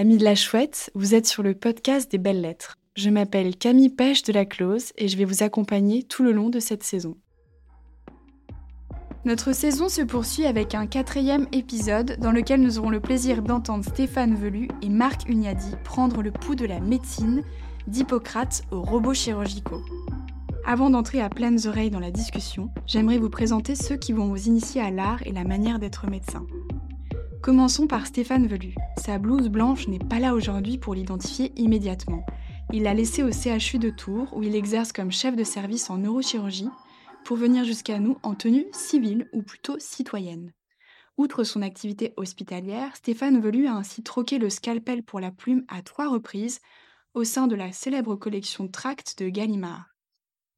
Amis de la chouette, vous êtes sur le podcast des belles lettres. Je m'appelle Camille Pêche de la Close et je vais vous accompagner tout le long de cette saison. Notre saison se poursuit avec un quatrième épisode dans lequel nous aurons le plaisir d'entendre Stéphane Velu et Marc Ugnadi prendre le pouls de la médecine, d'Hippocrate aux robots chirurgicaux. Avant d'entrer à pleines oreilles dans la discussion, j'aimerais vous présenter ceux qui vont vous initier à l'art et la manière d'être médecin. Commençons par Stéphane Velu. Sa blouse blanche n'est pas là aujourd'hui pour l'identifier immédiatement. Il l'a laissé au CHU de Tours où il exerce comme chef de service en neurochirurgie pour venir jusqu'à nous en tenue civile ou plutôt citoyenne. Outre son activité hospitalière, Stéphane Velu a ainsi troqué le scalpel pour la plume à trois reprises au sein de la célèbre collection Tract de Gallimard.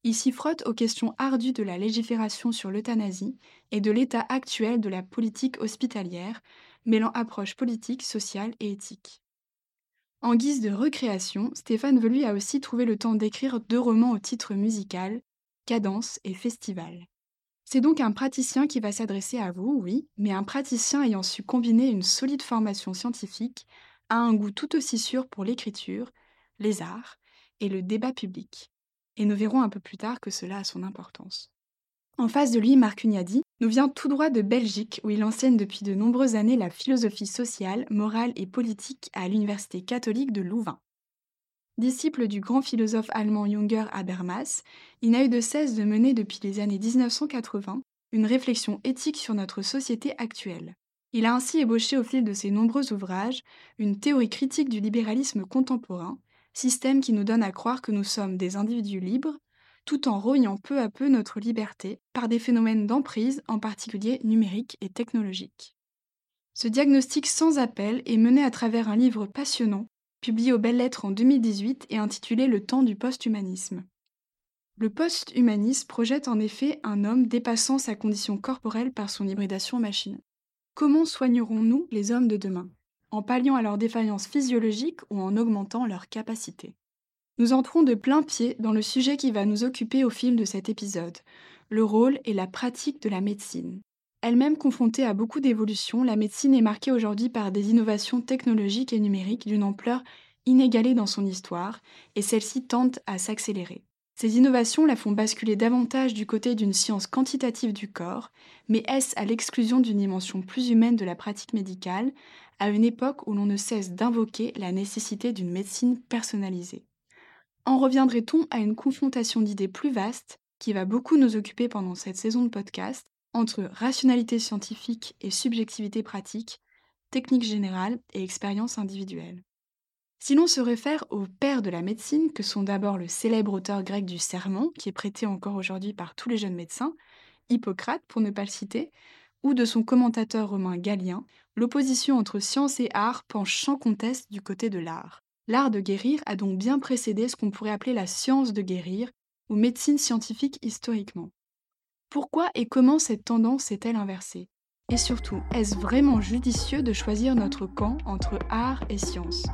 Il s'y frotte aux questions ardues de la légifération sur l'euthanasie et de l'état actuel de la politique hospitalière, mêlant approche politique, sociale et éthique. En guise de recréation, Stéphane Velu a aussi trouvé le temps d'écrire deux romans au titre musical, cadence et festival. C'est donc un praticien qui va s'adresser à vous, oui, mais un praticien ayant su combiner une solide formation scientifique à un goût tout aussi sûr pour l'écriture, les arts et le débat public. Et nous verrons un peu plus tard que cela a son importance. En face de lui, Marc Ugnadi nous vient tout droit de Belgique, où il enseigne depuis de nombreuses années la philosophie sociale, morale et politique à l'Université catholique de Louvain. Disciple du grand philosophe allemand Junger Habermas, il n'a eu de cesse de mener depuis les années 1980 une réflexion éthique sur notre société actuelle. Il a ainsi ébauché au fil de ses nombreux ouvrages une théorie critique du libéralisme contemporain, système qui nous donne à croire que nous sommes des individus libres, tout en rognant peu à peu notre liberté par des phénomènes d'emprise, en particulier numériques et technologiques. Ce diagnostic sans appel est mené à travers un livre passionnant publié aux Belles Lettres en 2018 et intitulé Le temps du post-humanisme. Le post-humanisme projette en effet un homme dépassant sa condition corporelle par son hybridation machine. Comment soignerons-nous les hommes de demain? En palliant à leurs défaillances physiologiques ou en augmentant leurs capacités Nous entrons de plein pied dans le sujet qui va nous occuper au fil de cet épisode, le rôle et la pratique de la médecine. Elle-même confrontée à beaucoup d'évolutions, la médecine est marquée aujourd'hui par des innovations technologiques et numériques d'une ampleur inégalée dans son histoire, et celles-ci tentent à s'accélérer. Ces innovations la font basculer davantage du côté d'une science quantitative du corps, mais est-ce à l'exclusion d'une dimension plus humaine de la pratique médicale, à une époque où l'on ne cesse d'invoquer la nécessité d'une médecine personnalisée? En reviendrait-on à une confrontation d'idées plus vaste, qui va beaucoup nous occuper pendant cette saison de podcast, entre rationalité scientifique et subjectivité pratique, technique générale et expérience individuelle? Si l'on se réfère aux pères de la médecine, que sont d'abord le célèbre auteur grec du Sermon, qui est prêté encore aujourd'hui par tous les jeunes médecins, Hippocrate pour ne pas le citer, ou de son commentateur romain Galien, l'opposition entre science et art penche sans conteste du côté de l'art. L'art de guérir a donc bien précédé ce qu'on pourrait appeler la science de guérir, ou médecine scientifique historiquement. Pourquoi et comment cette tendance s'est-elle inversée? Et surtout, est-ce vraiment judicieux de choisir notre camp entre art et science?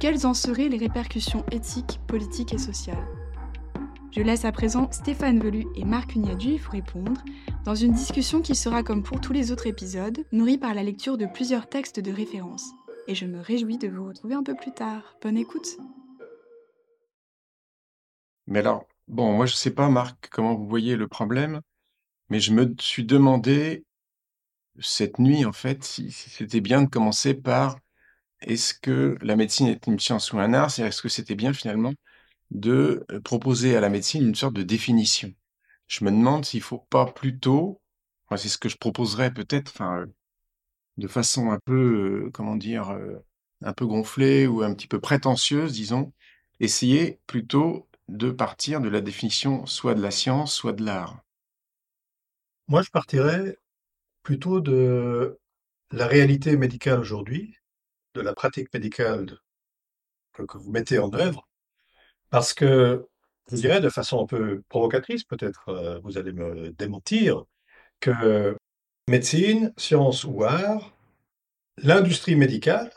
Quelles en seraient les répercussions éthiques, politiques et sociales? Je laisse à présent Stéphane Velu et Marc Ugnadu vous répondre, dans une discussion qui sera, comme pour tous les autres épisodes, nourrie par la lecture de plusieurs textes de référence. Et je me réjouis de vous retrouver un peu plus tard. Bonne écoute. Mais alors, bon, moi je sais pas, Marc, comment vous voyez le problème mais je me suis demandé cette nuit, en fait, si, c'était bien de commencer par est-ce que la médecine est une science ou un art? C'est-à-dire, est-ce que c'était bien finalement de euh, proposer à la médecine une sorte de définition? Je me demande s'il faut pas plutôt, enfin, c'est ce que je proposerais peut-être, enfin, euh, de façon un peu, euh, comment dire, un peu gonflée ou un petit peu prétentieuse, disons, essayer plutôt de partir de la définition soit de la science, soit de l'art? Moi, je partirais plutôt de la réalité médicale aujourd'hui, de la pratique médicale que, vous mettez en œuvre, parce que je dirais de façon un peu provocatrice, peut-être euh, vous allez me démentir, que médecine, science ou art, l'industrie médicale,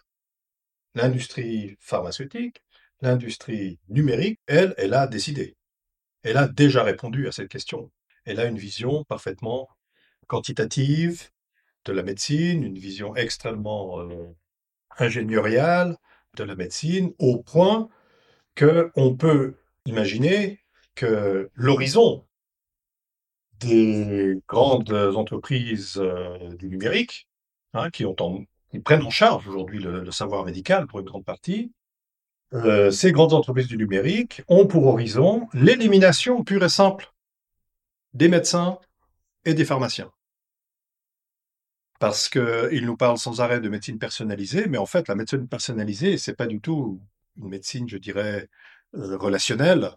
l'industrie pharmaceutique, l'industrie numérique, elle, elle a décidé. Elle a déjà répondu à cette question elle a une vision parfaitement quantitative de la médecine, une vision extrêmement euh, de la médecine au point qu'on peut imaginer que l'horizon des grandes entreprises euh, du numérique, hein, qui, prennent en charge aujourd'hui le, savoir médical pour une grande partie, euh, ces grandes entreprises du numérique ont pour horizon l'élimination pure et simple des médecins et des pharmaciens. Parce qu'ils nous parlent sans arrêt de médecine personnalisée, mais en fait, la médecine personnalisée, c'est pas du tout une médecine, je dirais, euh, relationnelle.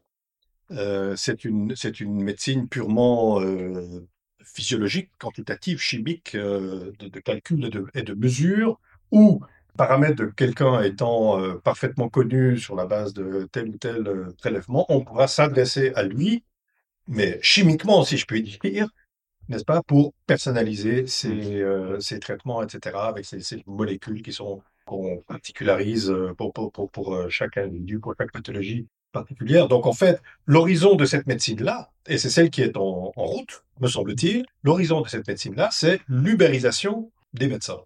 Euh, c'est une, c'est une médecine purement euh, physiologique, quantitative, chimique, de, de, calcul et de, et de mesure, où paramètres de quelqu'un étant parfaitement connu sur la base de tel ou tel prélèvement, on pourra s'adresser à lui, mais chimiquement, si je puis dire, n'est-ce pas, pour personnaliser ces, ces traitements, etc., avec ces, ces molécules qui sont qu'on particularise pour, pour, pour, pour, chaque individu, pour chaque pathologie particulière. Donc, en fait, l'horizon de cette médecine-là, et c'est celle qui est en, route, me semble-t-il, l'horizon de cette médecine-là, c'est l'ubérisation des médecins.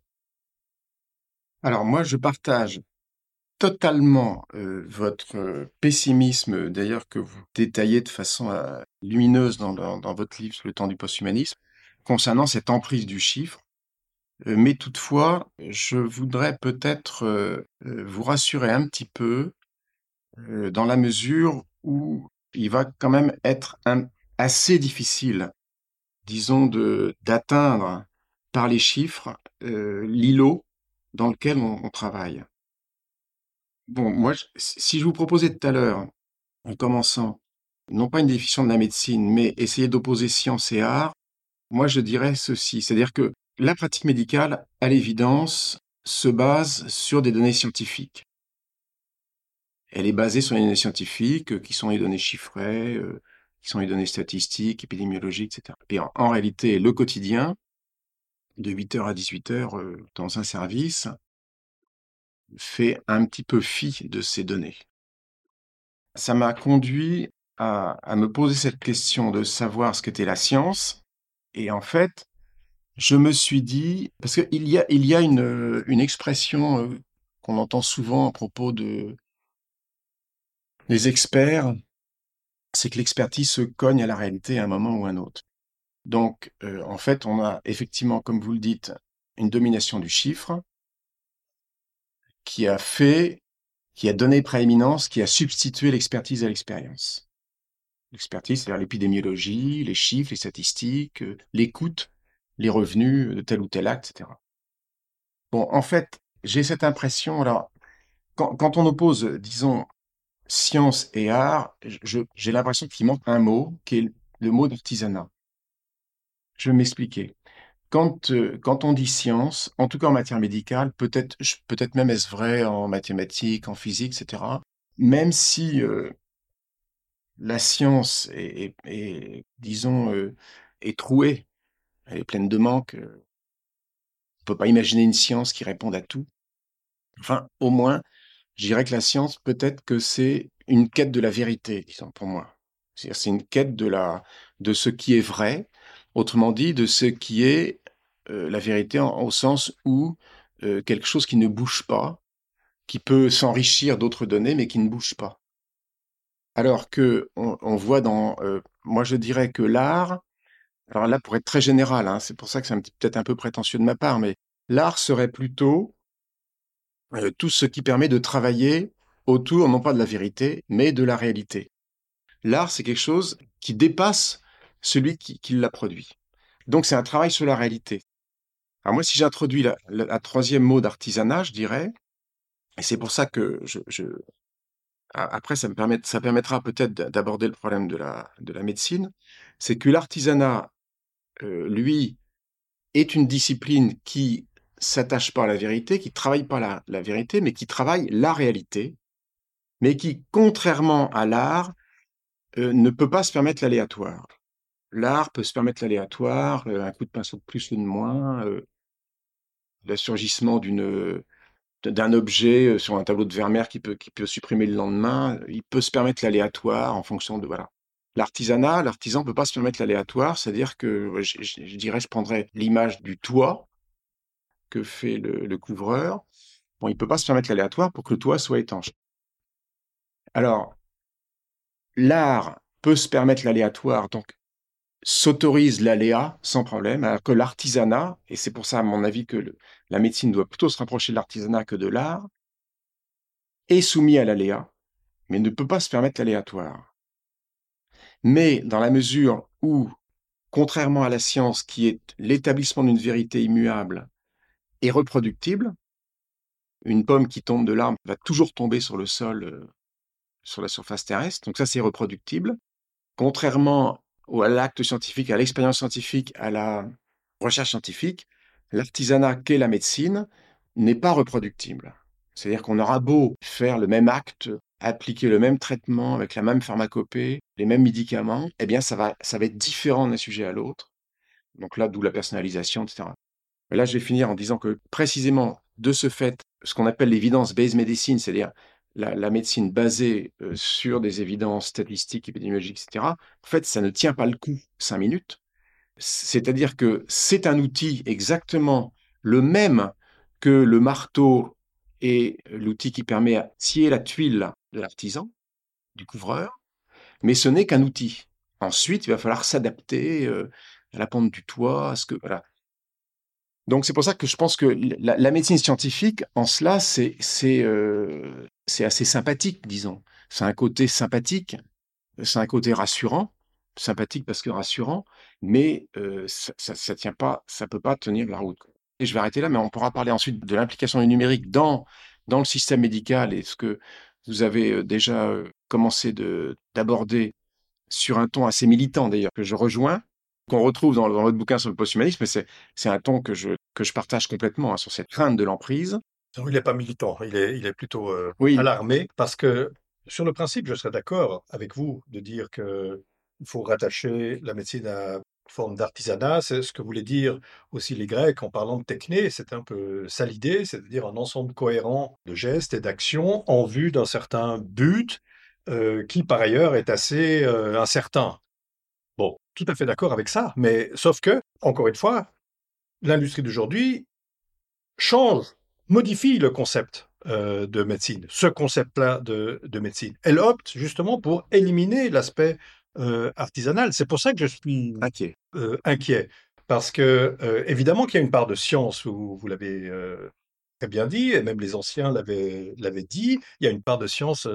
Alors moi, je partage totalement euh, votre euh, pessimisme, d'ailleurs que vous détaillez de façon euh, lumineuse dans, votre livre sur le temps du posthumanisme, concernant cette emprise du chiffre. mais toutefois, je voudrais peut-être vous rassurer un petit peu dans la mesure où il va quand même être assez difficile, disons, de d'atteindre par les chiffres l'îlot dans lequel on, travaille. Bon, moi, si je vous proposais tout à l'heure, en commençant, non pas une définition de la médecine, mais essayer d'opposer science et art, moi je dirais ceci, c'est-à-dire que la pratique médicale, à l'évidence, se base sur des données scientifiques. Elle est basée sur les données scientifiques, euh, qui sont les données chiffrées, euh, qui sont les données statistiques, épidémiologiques, etc. Et en réalité, le quotidien, de 8h à 18h euh, dans un service fait un petit peu fi de ces données. Ça m'a conduit à, me poser cette question de savoir ce qu'était la science. Et en fait, je me suis dit, parce qu'il y a, une, expression qu'on entend souvent à propos de, des experts, c'est que l'expertise se cogne à la réalité à un moment ou à un autre. Donc, euh, en fait, on a effectivement, comme vous le dites, une domination du chiffre qui a fait, qui a donné prééminence, qui a substitué l'expertise à l'expérience. L'expertise, c'est-à-dire l'épidémiologie, les chiffres, les statistiques, euh, l'écoute, les revenus de tel ou tel acte, etc. Bon, en fait, j'ai cette impression, alors, quand, on oppose, disons, science et art, j'ai l'impression qu'il manque un mot, qui est le mot d'artisanat. Je vais m'expliquer. Quand, euh, quand on dit science, en tout cas en matière médicale, peut-être peut-être même est-ce vrai en mathématiques, en physique, etc. Même si euh, la science est, disons, euh, est trouée, elle est pleine de manques, on ne peut pas imaginer une science qui réponde à tout. Enfin, au moins, je dirais que la science, peut-être que c'est une quête de la vérité, disons, pour moi. C'est une quête de, la, de ce qui est vrai, Autrement dit, de ce qui est euh, la vérité au sens où euh, quelque chose qui ne bouge pas, qui peut s'enrichir d'autres données, mais qui ne bouge pas. Alors que on, voit dans, euh, moi je dirais que l'art, alors là pour être très général, hein, c'est pour ça que c'est peut-être un peu prétentieux de ma part, mais l'art serait plutôt tout ce qui permet de travailler autour non pas de la vérité, mais de la réalité. L'art, c'est quelque chose qui dépasse celui qui, l'a produit. Donc c'est un travail sur la réalité. Alors moi, si j'introduis la, troisième mot d'artisanat, je dirais, et c'est pour ça que je, après ça me permet, ça permettra peut-être d'aborder le problème de la, de la médecine, c'est que l'artisanat, euh, lui, est une discipline qui s'attache pas à la vérité, qui travaille pas la, vérité, mais qui travaille la réalité, mais qui, contrairement à l'art, euh, ne peut pas se permettre l'aléatoire. L'art peut se permettre l'aléatoire, euh, un coup de pinceau de plus ou de moins, euh, le surgissement d'une, d'un objet sur un tableau de Vermeer qui peut, qui peut supprimer le lendemain. Il peut se permettre l'aléatoire en fonction de voilà. L'artisanat, l'artisan peut pas se permettre l'aléatoire, c'est-à-dire que je, dirais, je prendrais l'image du toit que fait le, couvreur. Bon, il ne peut pas se permettre l'aléatoire pour que le toit soit étanche. Alors, l'art peut se permettre l'aléatoire, donc s'autorise l'aléa sans problème, alors que l'artisanat, et c'est pour ça à mon avis que la médecine doit plutôt se rapprocher de l'artisanat que de l'art, est soumis à l'aléa, mais ne peut pas se permettre l'aléatoire. Mais dans la mesure où, contrairement à la science qui est l'établissement d'une vérité immuable et reproductible, une pomme qui tombe de l'arbre va toujours tomber sur le sol, euh, sur la surface terrestre, donc ça c'est reproductible. Contrairement à l'acte scientifique, à l'expérience scientifique, à la recherche scientifique, l'artisanat qu'est la médecine n'est pas reproductible. C'est-à-dire qu'on aura beau faire le même acte, appliquer le même traitement avec la même pharmacopée, les mêmes médicaments, eh bien ça va, ça va être différent d'un sujet à l'autre. Donc là, d'où la personnalisation, etc. là, je vais finir en disant que précisément de ce fait, ce qu'on appelle l'évidence-based medicine, c'est-à-dire la, médecine basée euh, sur des évidences statistiques, épidémiologiques, etc., en fait, ça ne tient pas le coup cinq minutes. C'est-à-dire que c'est un outil exactement le même que le marteau et l'outil qui permet à scier la tuile de l'artisan, du couvreur, mais ce n'est qu'un outil. Ensuite, il va falloir s'adapter euh, à la pente du toit, à ce que voilà. Donc c'est pour ça que je pense que la, médecine scientifique, en cela, c'est euh, c'est assez sympathique, disons. C'est un côté sympathique, c'est un côté rassurant, sympathique parce que rassurant, mais euh, ça, ça, tient pas, ça peut pas tenir la route. Et je vais arrêter là, mais on pourra parler ensuite de l'implication du numérique dans dans le système médical et ce que vous avez euh, déjà commencé de d'aborder sur un ton assez militant d'ailleurs que je rejoins qu'on retrouve dans, dans, votre bouquin sur le posthumanisme, mais c'est un ton que je, que je partage complètement hein, sur cette crainte de l'emprise. Il n'est pas militant, il est, il est plutôt euh, alarmé, parce que sur le principe, je serais d'accord avec vous de dire qu'il faut rattacher la médecine à une forme d'artisanat. C'est ce que voulaient dire aussi les Grecs en parlant de techné. C'est un peu ça l'idée, c'est-à-dire un ensemble cohérent de gestes et d'actions en vue d'un certain but euh, qui, par ailleurs, est assez euh, incertain. Bon, tout à fait d'accord avec ça, mais sauf que, encore une fois, l'industrie d'aujourd'hui change, modifie le concept euh, de médecine, ce concept-là de, médecine. Elle opte justement pour éliminer l'aspect euh, artisanal. C'est pour ça que je suis inquiet. Euh, inquiet. Parce que, évidemment qu'il y a une part de science, vous, vous l'avez très bien dit, et même les anciens l'avaient, dit, il y a une part de science,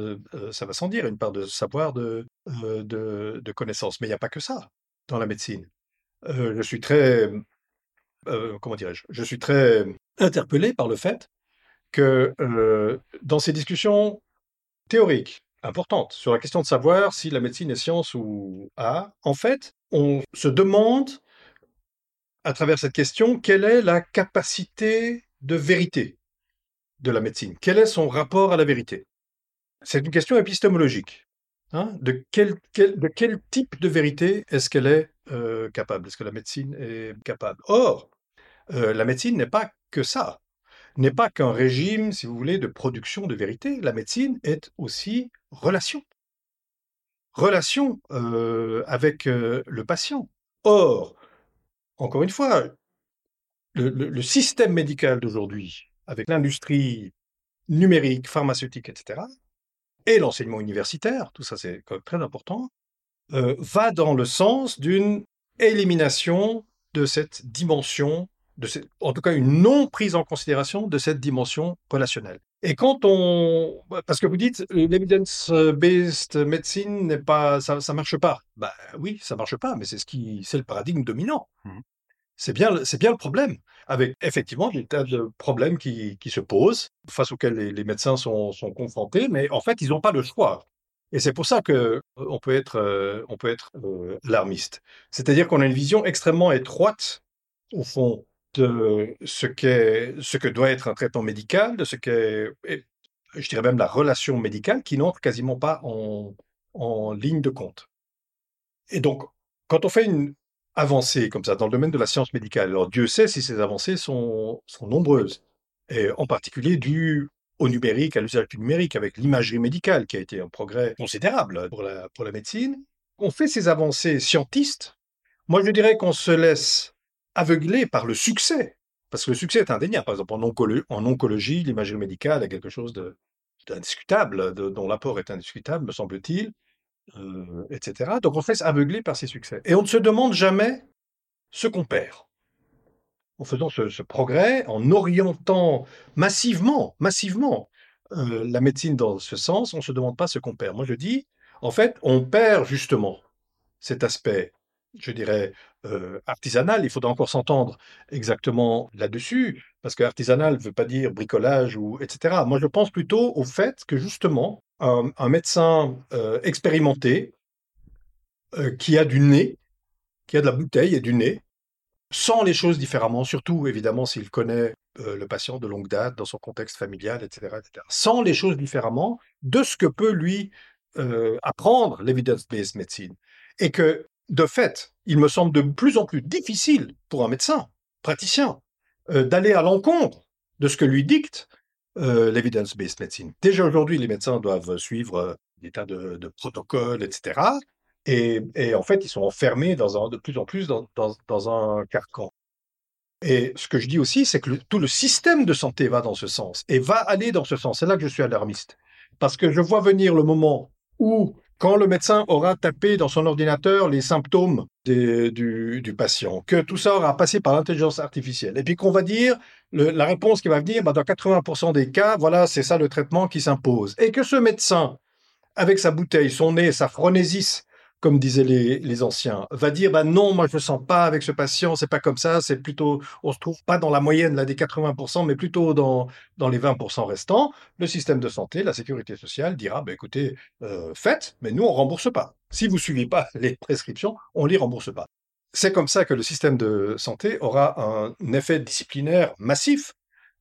ça va sans dire, une part de savoir, de, connaissance. Mais il n'y a pas que ça dans la médecine. je suis très euh, comment dirais-je, je suis très interpellé par le fait que dans ces discussions théoriques importantes sur la question de savoir si la médecine est science ou art, en fait, on se demande à travers cette question quelle est la capacité de vérité de la médecine, quel est son rapport à la vérité? C'est une question épistémologique. Hein, de, quel, type de vérité est-ce qu'elle est, euh, capable? Est-ce que la médecine est capable? Or, euh, la médecine n'est pas que ça, n'est pas qu'un régime, si vous voulez, de production de vérité. La médecine est aussi relation. Relation euh, avec le patient. Or, encore une fois, le système médical d'aujourd'hui, avec l'industrie numérique, pharmaceutique, etc., et l'enseignement universitaire, tout ça c'est très important, euh, va dans le sens d'une élimination de cette dimension, en tout cas une non prise en considération de cette dimension relationnelle. Et quand on, parce que vous dites l'evidence-based medicine n'est pas, ça, ça marche pas. Bah oui, ça marche pas, mais c'est ce qui, c'est le paradigme dominant. Mmh. C'est bien, bien le problème, avec effectivement des tas de problèmes qui, se posent, face auxquels les, médecins sont, confrontés, mais en fait, ils n'ont pas le choix. Et c'est pour ça que euh, peut être, euh, on peut être euh, alarmiste. C'est-à-dire qu'on a une vision extrêmement étroite, au fond, de ce, qu'est, ce que doit être un traitement médical, de ce qu'est, je dirais même la relation médicale, qui n'entre quasiment pas en, en ligne de compte. Et donc, quand on fait une, avancées comme ça dans le domaine de la science médicale. Alors Dieu sait si ces avancées sont, sont nombreuses, et en particulier dues au numérique, à l'usage du numérique, avec l'imagerie médicale qui a été un progrès considérable pour la, pour la médecine. On fait ces avancées scientistes. Moi, je dirais qu'on se laisse aveugler par le succès Parce que le succès est indéniable. Par exemple, en, en oncologie, l'imagerie médicale est quelque chose d'indiscutable, dont l'apport est indiscutable, me semble-t-il, euh, etc. Donc on se laisse aveugler par ces succès. Et on ne se demande jamais ce qu'on perd. En faisant ce, progrès, en orientant massivement, massivement euh, la médecine dans ce sens, on ne se demande pas ce qu'on perd. Moi je dis, en fait, on perd justement cet aspect je dirais, euh, artisanal. Il faudra encore s'entendre exactement là-dessus, parce que artisanal ne veut pas dire bricolage ou etc. Moi, je pense plutôt au fait que justement, un, médecin euh, expérimenté euh, qui a du nez, qui a de la bouteille et du nez, sent les choses différemment, surtout évidemment s'il connaît le patient de longue date dans son contexte familial, etc., etc. Sent les choses différemment de ce que peut lui apprendre l'evidence-based medicine. Et que de fait, il me semble de plus en plus difficile pour un médecin, praticien, euh, d'aller à l'encontre de ce que lui dicte euh, l'evidence-based medicine. Déjà aujourd'hui, les médecins doivent suivre euh, des tas de, protocoles, etc. Et, en fait, ils sont enfermés dans de plus en plus dans, un carcan. Et ce que je dis aussi, c'est que tout le système de santé va dans ce sens et va aller dans ce sens. C'est là que je suis alarmiste. Parce que je vois venir le moment où quand le médecin aura tapé dans son ordinateur les symptômes du, patient, que tout ça aura passé par l'intelligence artificielle, et puis qu'on va dire, la réponse qui va venir, bah, dans 80% des cas, voilà, c'est ça le traitement qui s'impose. Et que ce médecin, avec sa bouteille, son nez, sa phronésis, comme disaient les, anciens, va dire bah non, moi je ne sens pas avec ce patient, c'est pas comme ça, c'est plutôt, on se trouve pas dans la moyenne là des 80%, mais plutôt dans, dans les 20% restants. Le système de santé, la sécurité sociale dira bah écoutez, euh, faites, mais nous on rembourse pas. Si vous suivez pas les prescriptions, on les rembourse pas. C'est comme ça que le système de santé aura un effet disciplinaire massif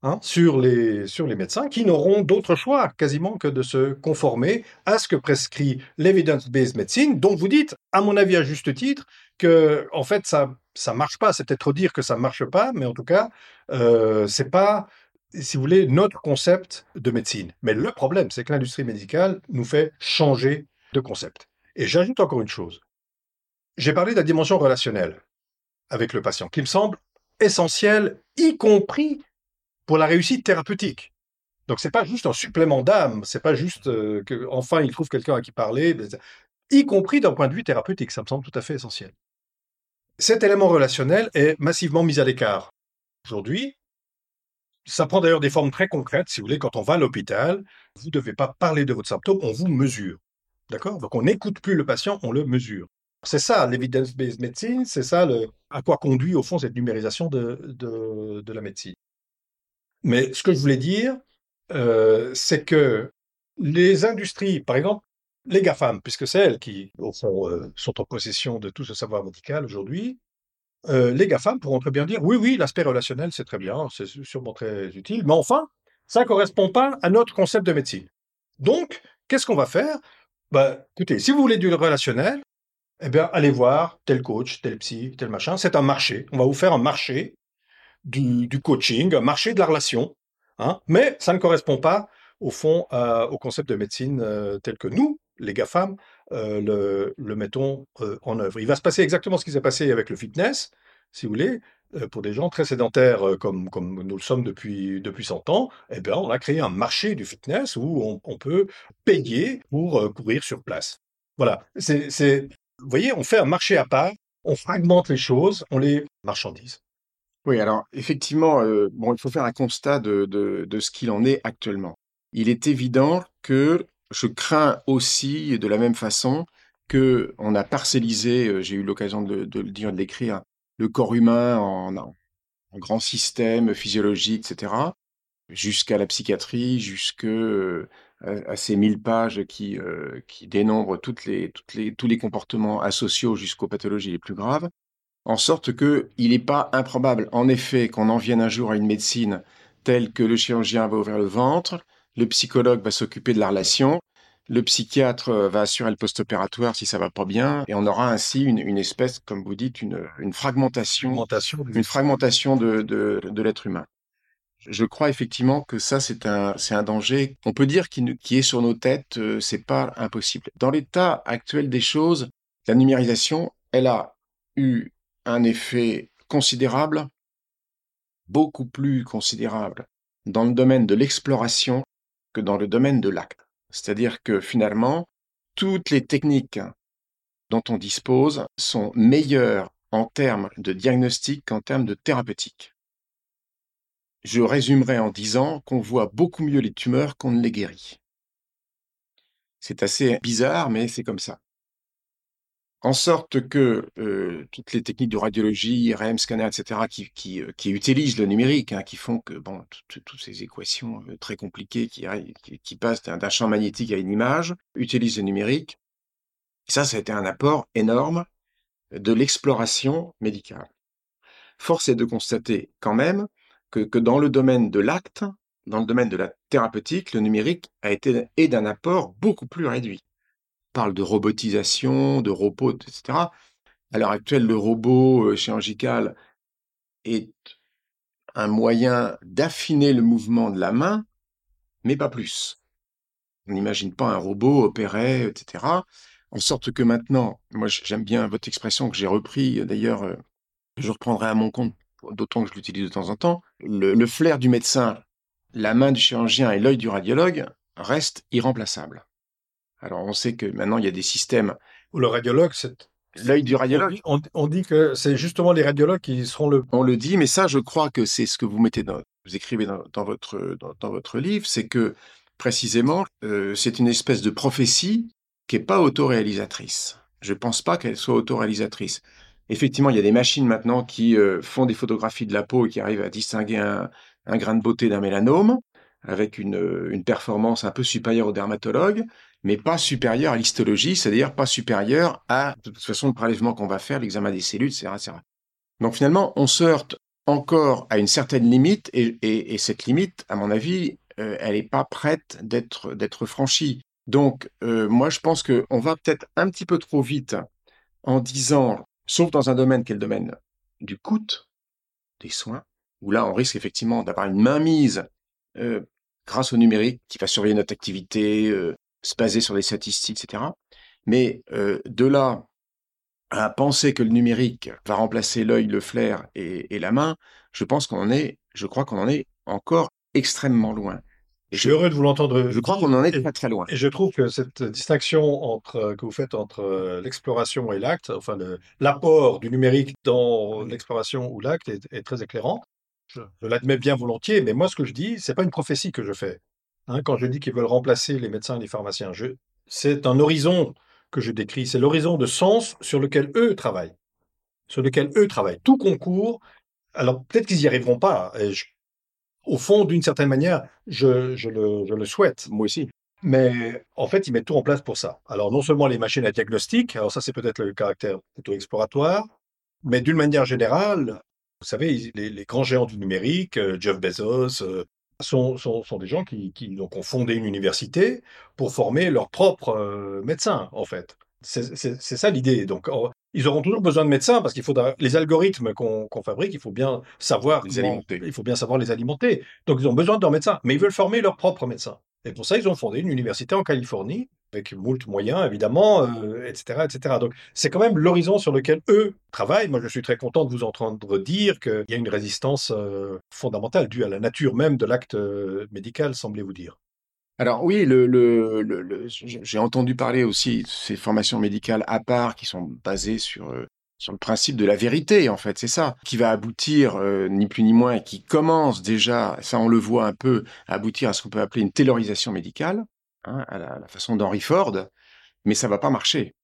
Hein, sur, les, sur les médecins qui n'auront d'autre choix quasiment que de se conformer à ce que prescrit l'evidence-based medicine, dont vous dites, à mon avis à juste titre, que en fait ça ça marche pas. C'est peut-être dire que ça marche pas, mais en tout cas, euh, c'est pas si vous voulez, notre concept de médecine. Mais le problème, c'est que l'industrie médicale nous fait changer de concept. Et j'ajoute encore une chose. J'ai parlé de la dimension relationnelle avec le patient, qui me semble essentielle, y compris pour la réussite thérapeutique. Donc c'est pas juste un supplément d'âme, c'est pas juste euh, qu'enfin il trouve quelqu'un à qui parler, y compris d'un point de vue thérapeutique, ça me semble tout à fait essentiel. Cet élément relationnel est massivement mis à l'écart. Aujourd'hui, ça prend d'ailleurs des formes très concrètes. Si vous voulez, quand on va à l'hôpital, vous ne devez pas parler de votre symptôme, on vous mesure. D'accord? Donc on n'écoute plus le patient, on le mesure. C'est ça l'evidence-based medicine, c'est ça à quoi conduit au fond cette numérisation de la médecine. Mais ce que je voulais dire, euh, c'est que les industries, par exemple, les GAFAM, puisque c'est elles qui, au fond, euh, sont en possession de tout ce savoir médical aujourd'hui, euh, les GAFAM pourront très bien dire oui, oui, l'aspect relationnel, c'est très bien, c'est sûrement très utile, mais enfin, ça ne correspond pas à notre concept de médecine. Donc, qu'est-ce qu'on va faire? Bah, Écoutez, si vous voulez du relationnel, eh bien, allez voir tel coach, tel psy, tel machin. C'est un marché. On va vous faire un marché du, coaching, marché de la relation, hein, mais ça ne correspond pas au fond au concept de médecine euh, tel que nous, les GAFAM, euh, le, mettons euh, en œuvre. Il va se passer exactement ce qui s'est passé avec le fitness, si vous voulez, pour des gens très sédentaires comme, comme nous le sommes depuis, depuis 100 ans, eh bien, on a créé un marché du fitness où on, peut payer pour courir sur place. Voilà, vous voyez, on fait un marché à part, on fragmente les choses, on les marchandise. Oui, alors effectivement, euh, bon, il faut faire un constat de, de, ce qu'il en est actuellement. Il est évident que je crains aussi, de la même façon, que on a parcellisé, euh, j'ai eu l'occasion de, le dire, de l'écrire, le corps humain en, en, grand système physiologique, etc., jusqu'à la psychiatrie, jusque euh, à, ces mille pages qui, qui dénombrent les, les, tous les comportements asociaux jusqu'aux pathologies les plus graves en sorte qu'il n'est pas improbable, en effet, qu'on en vienne un jour à une médecine telle que le chirurgien va ouvrir le ventre, le psychologue va s'occuper de la relation, le psychiatre va assurer le post-opératoire si ça va pas bien, et on aura ainsi une, espèce, comme vous dites, une, fragmentation, une fragmentation de, l'être humain. Je crois effectivement que ça, c'est un, un danger. On peut dire qui, qui est sur nos têtes, euh, c'est pas impossible. Dans l'état actuel des choses, la numérisation, elle a eu un effet considérable beaucoup plus considérable dans le domaine de l'exploration que dans le domaine de l'acte. C'est-à-dire que finalement, toutes les techniques dont on dispose sont meilleures en termes de diagnostic qu'en termes de thérapeutique. Je résumerai en disant qu'on voit beaucoup mieux les tumeurs qu'on ne les guérit. C'est assez bizarre, mais c'est comme ça. En sorte que euh, toutes les techniques de radiologie, IRM, scanner, etc., euh, qui utilisent le numérique, hein, qui font que bon, toutes ces équations euh, très compliquées qui, passent d'un champ magnétique à une image, utilisent le numérique. ça, ça a été un apport énorme de l'exploration médicale. Force est de constater quand même que, que dans le domaine de l'acte, dans le domaine de la thérapeutique, le numérique a été est d'un apport beaucoup plus réduit. Parle de robotisation, de robots, etc. À l'heure actuelle, le robot euh, chirurgical est un moyen d'affiner le mouvement de la main, mais pas plus. On n'imagine pas un robot opérer, etc. En sorte que maintenant, moi j'aime bien votre expression que j'ai repris, d'ailleurs, euh, je reprendrai à mon compte, d'autant que je l'utilise de temps en temps, le, flair du médecin, la main du chirurgien et l'œil du radiologue restent irremplaçables. Alors on sait que maintenant il y a des systèmes... Où le radiologue, c'est... L'œil du radiologue. On, dit que c'est justement les radiologues qui seront le... On le dit, mais ça je crois que c'est ce que vous mettez dans, vous écrivez dans, votre, dans, votre livre, c'est que précisément, euh, c'est une espèce de prophétie qui n'est pas autoréalisatrice. Je ne pense pas qu'elle soit autoréalisatrice. Effectivement, il y a des machines maintenant qui euh, font des photographies de la peau et qui arrivent à distinguer un, grain de beauté d'un mélanome, avec une, une, performance un peu supérieure au dermatologue, mais pas supérieure à l'histologie, c'est-à-dire pas supérieure à, de toute façon, le prélèvement qu'on va faire, l'examen des cellules, etc., Donc finalement, on se heurte encore à une certaine limite, et, et, cette limite, à mon avis, euh, elle n'est pas prête d'être franchie. Donc, euh, moi, je pense qu'on va peut-être un petit peu trop vite en disant, sauf dans un domaine qui est le domaine du coût des soins, où là, on risque effectivement d'avoir une mainmise euh, grâce au numérique qui va surveiller notre activité, se baser sur les statistiques, etc. Mais de là à penser que le numérique va remplacer l'œil, le flair et, et, la main, je pense qu'on en est, je crois qu'on en est encore extrêmement loin. Je suis heureux de vous l'entendre. Je crois qu'on en est très très loin. Et je trouve que cette distinction entre, euh, que vous faites entre euh, l'exploration et l'acte, enfin l'apport du numérique dans l'exploration ou l'acte est, très éclairant. Je, l'admets bien volontiers, mais moi ce que je dis, c'est pas une prophétie que je fais. Hein, quand je dis qu'ils veulent remplacer les médecins et les pharmaciens, c'est un horizon que je décris, c'est l'horizon de sens sur lequel eux travaillent, sur lequel eux travaillent. Tout concours, alors peut-être qu'ils n'y arriveront pas, et je au fond, d'une certaine manière, je, le, souhaite. Moi aussi. Mais en fait, ils mettent tout en place pour ça. Alors, non seulement les machines à diagnostic, alors ça, c'est peut-être le caractère plutôt exploratoire, mais d'une manière générale, vous savez, les, grands géants du numérique, euh, Jeff Bezos, euh, sont, des gens qui, donc, ont fondé une université pour former leurs propres euh, médecins, en fait. C'est ça l'idée. Donc, ils auront toujours besoin de médecins parce qu'il faut les algorithmes qu'on fabrique, il faut bien savoir les alimenter. Il faut bien savoir les alimenter. Donc ils ont besoin de leurs médecins, mais ils veulent former leurs propres médecins. Et pour ça, ils ont fondé une université en Californie avec moult moyens évidemment, etc., euh, etc. Donc c'est quand même l'horizon sur lequel eux travaillent. Moi, je suis très content de vous entendre dire qu'il y a une résistance euh, fondamentale due à la nature même de l'acte euh, médical, semblez-vous dire. Alors oui, j'ai entendu parler aussi de ces formations médicales à part qui sont basées sur, sur le principe de la vérité, en fait, c'est ça, qui va aboutir, ni plus ni moins, qui commence déjà, ça on le voit un peu, à aboutir à ce qu'on peut appeler une taylorisation médicale, hein, à la, façon d'Henry Ford, mais ça va pas marcher.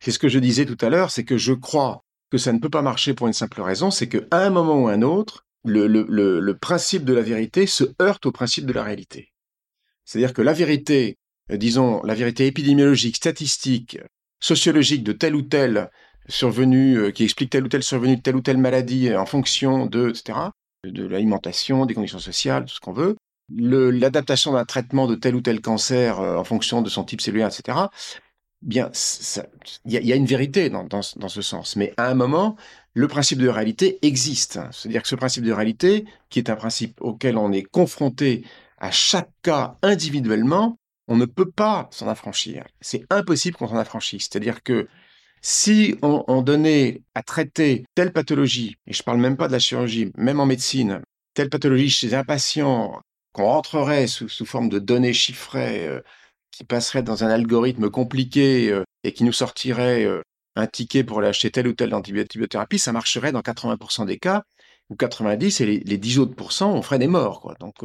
C'est ce que je disais tout à l'heure, c'est que je crois que ça ne peut pas marcher pour une simple raison, c'est qu'à un moment ou un autre, le, principe de la vérité se heurte au principe de la réalité. C'est-à-dire que la vérité, euh, disons, la vérité épidémiologique, statistique, sociologique de tel ou tel survenu, euh, qui explique telle ou telle survenue de telle ou telle maladie en fonction de, etc., de l'alimentation, des conditions sociales, tout ce qu'on veut, l'adaptation d'un traitement de tel ou tel cancer euh, en fonction de son type cellulaire, etc., bien, il y, a une vérité dans, ce sens. Mais à un moment, le principe de réalité existe. C'est-à-dire que ce principe de réalité, qui est un principe auquel on est confronté à chaque cas individuellement, on ne peut pas s'en affranchir. C'est impossible qu'on s'en affranchisse. C'est-à-dire que si on, donnait à traiter telle pathologie, et je parle même pas de la chirurgie, même en médecine, telle pathologie chez un patient, qu'on rentrerait sous, forme de données chiffrées, euh, qui passerait dans un algorithme compliqué euh, et qui nous sortirait euh, un ticket pour aller acheter telle ou telle antibiothérapie, ça marcherait dans 80% des cas, ou 90, et les, les 10 autres pourcents, on ferait des morts. Quoi. Donc,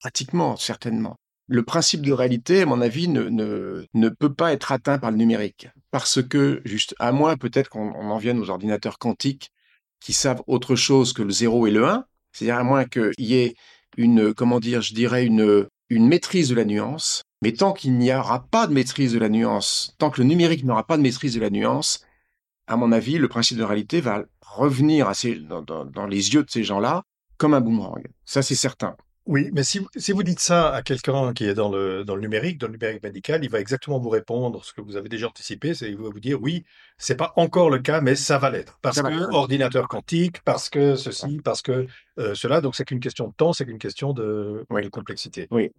pratiquement, certainement. Le principe de réalité, à mon avis, ne, ne, ne peut pas être atteint par le numérique. Parce que, juste, à moins peut-être qu'on en vienne aux ordinateurs quantiques qui savent autre chose que le 0 et le 1, c'est-à-dire à moins qu'il y ait une, comment dire, je dirais, une, une maîtrise de la nuance. Mais tant qu'il n'y aura pas de maîtrise de la nuance, tant que le numérique n'aura pas de maîtrise de la nuance, à mon avis, le principe de réalité va revenir dans, dans, dans les yeux de ces gens-là comme un boomerang. Ça, c'est certain. Oui, mais si, si vous dites ça à quelqu'un qui est dans le, dans le numérique, dans le numérique médical, il va exactement vous répondre ce que vous avez déjà anticipé, c'est il va vous dire oui, c'est pas encore le cas, mais ça va l'être. Parce Ça que ordinateur quantique, parce que ceci, parce que euh, cela, donc c'est qu'une question de temps, c'est qu'une question de, Oui. de complexité. Oui.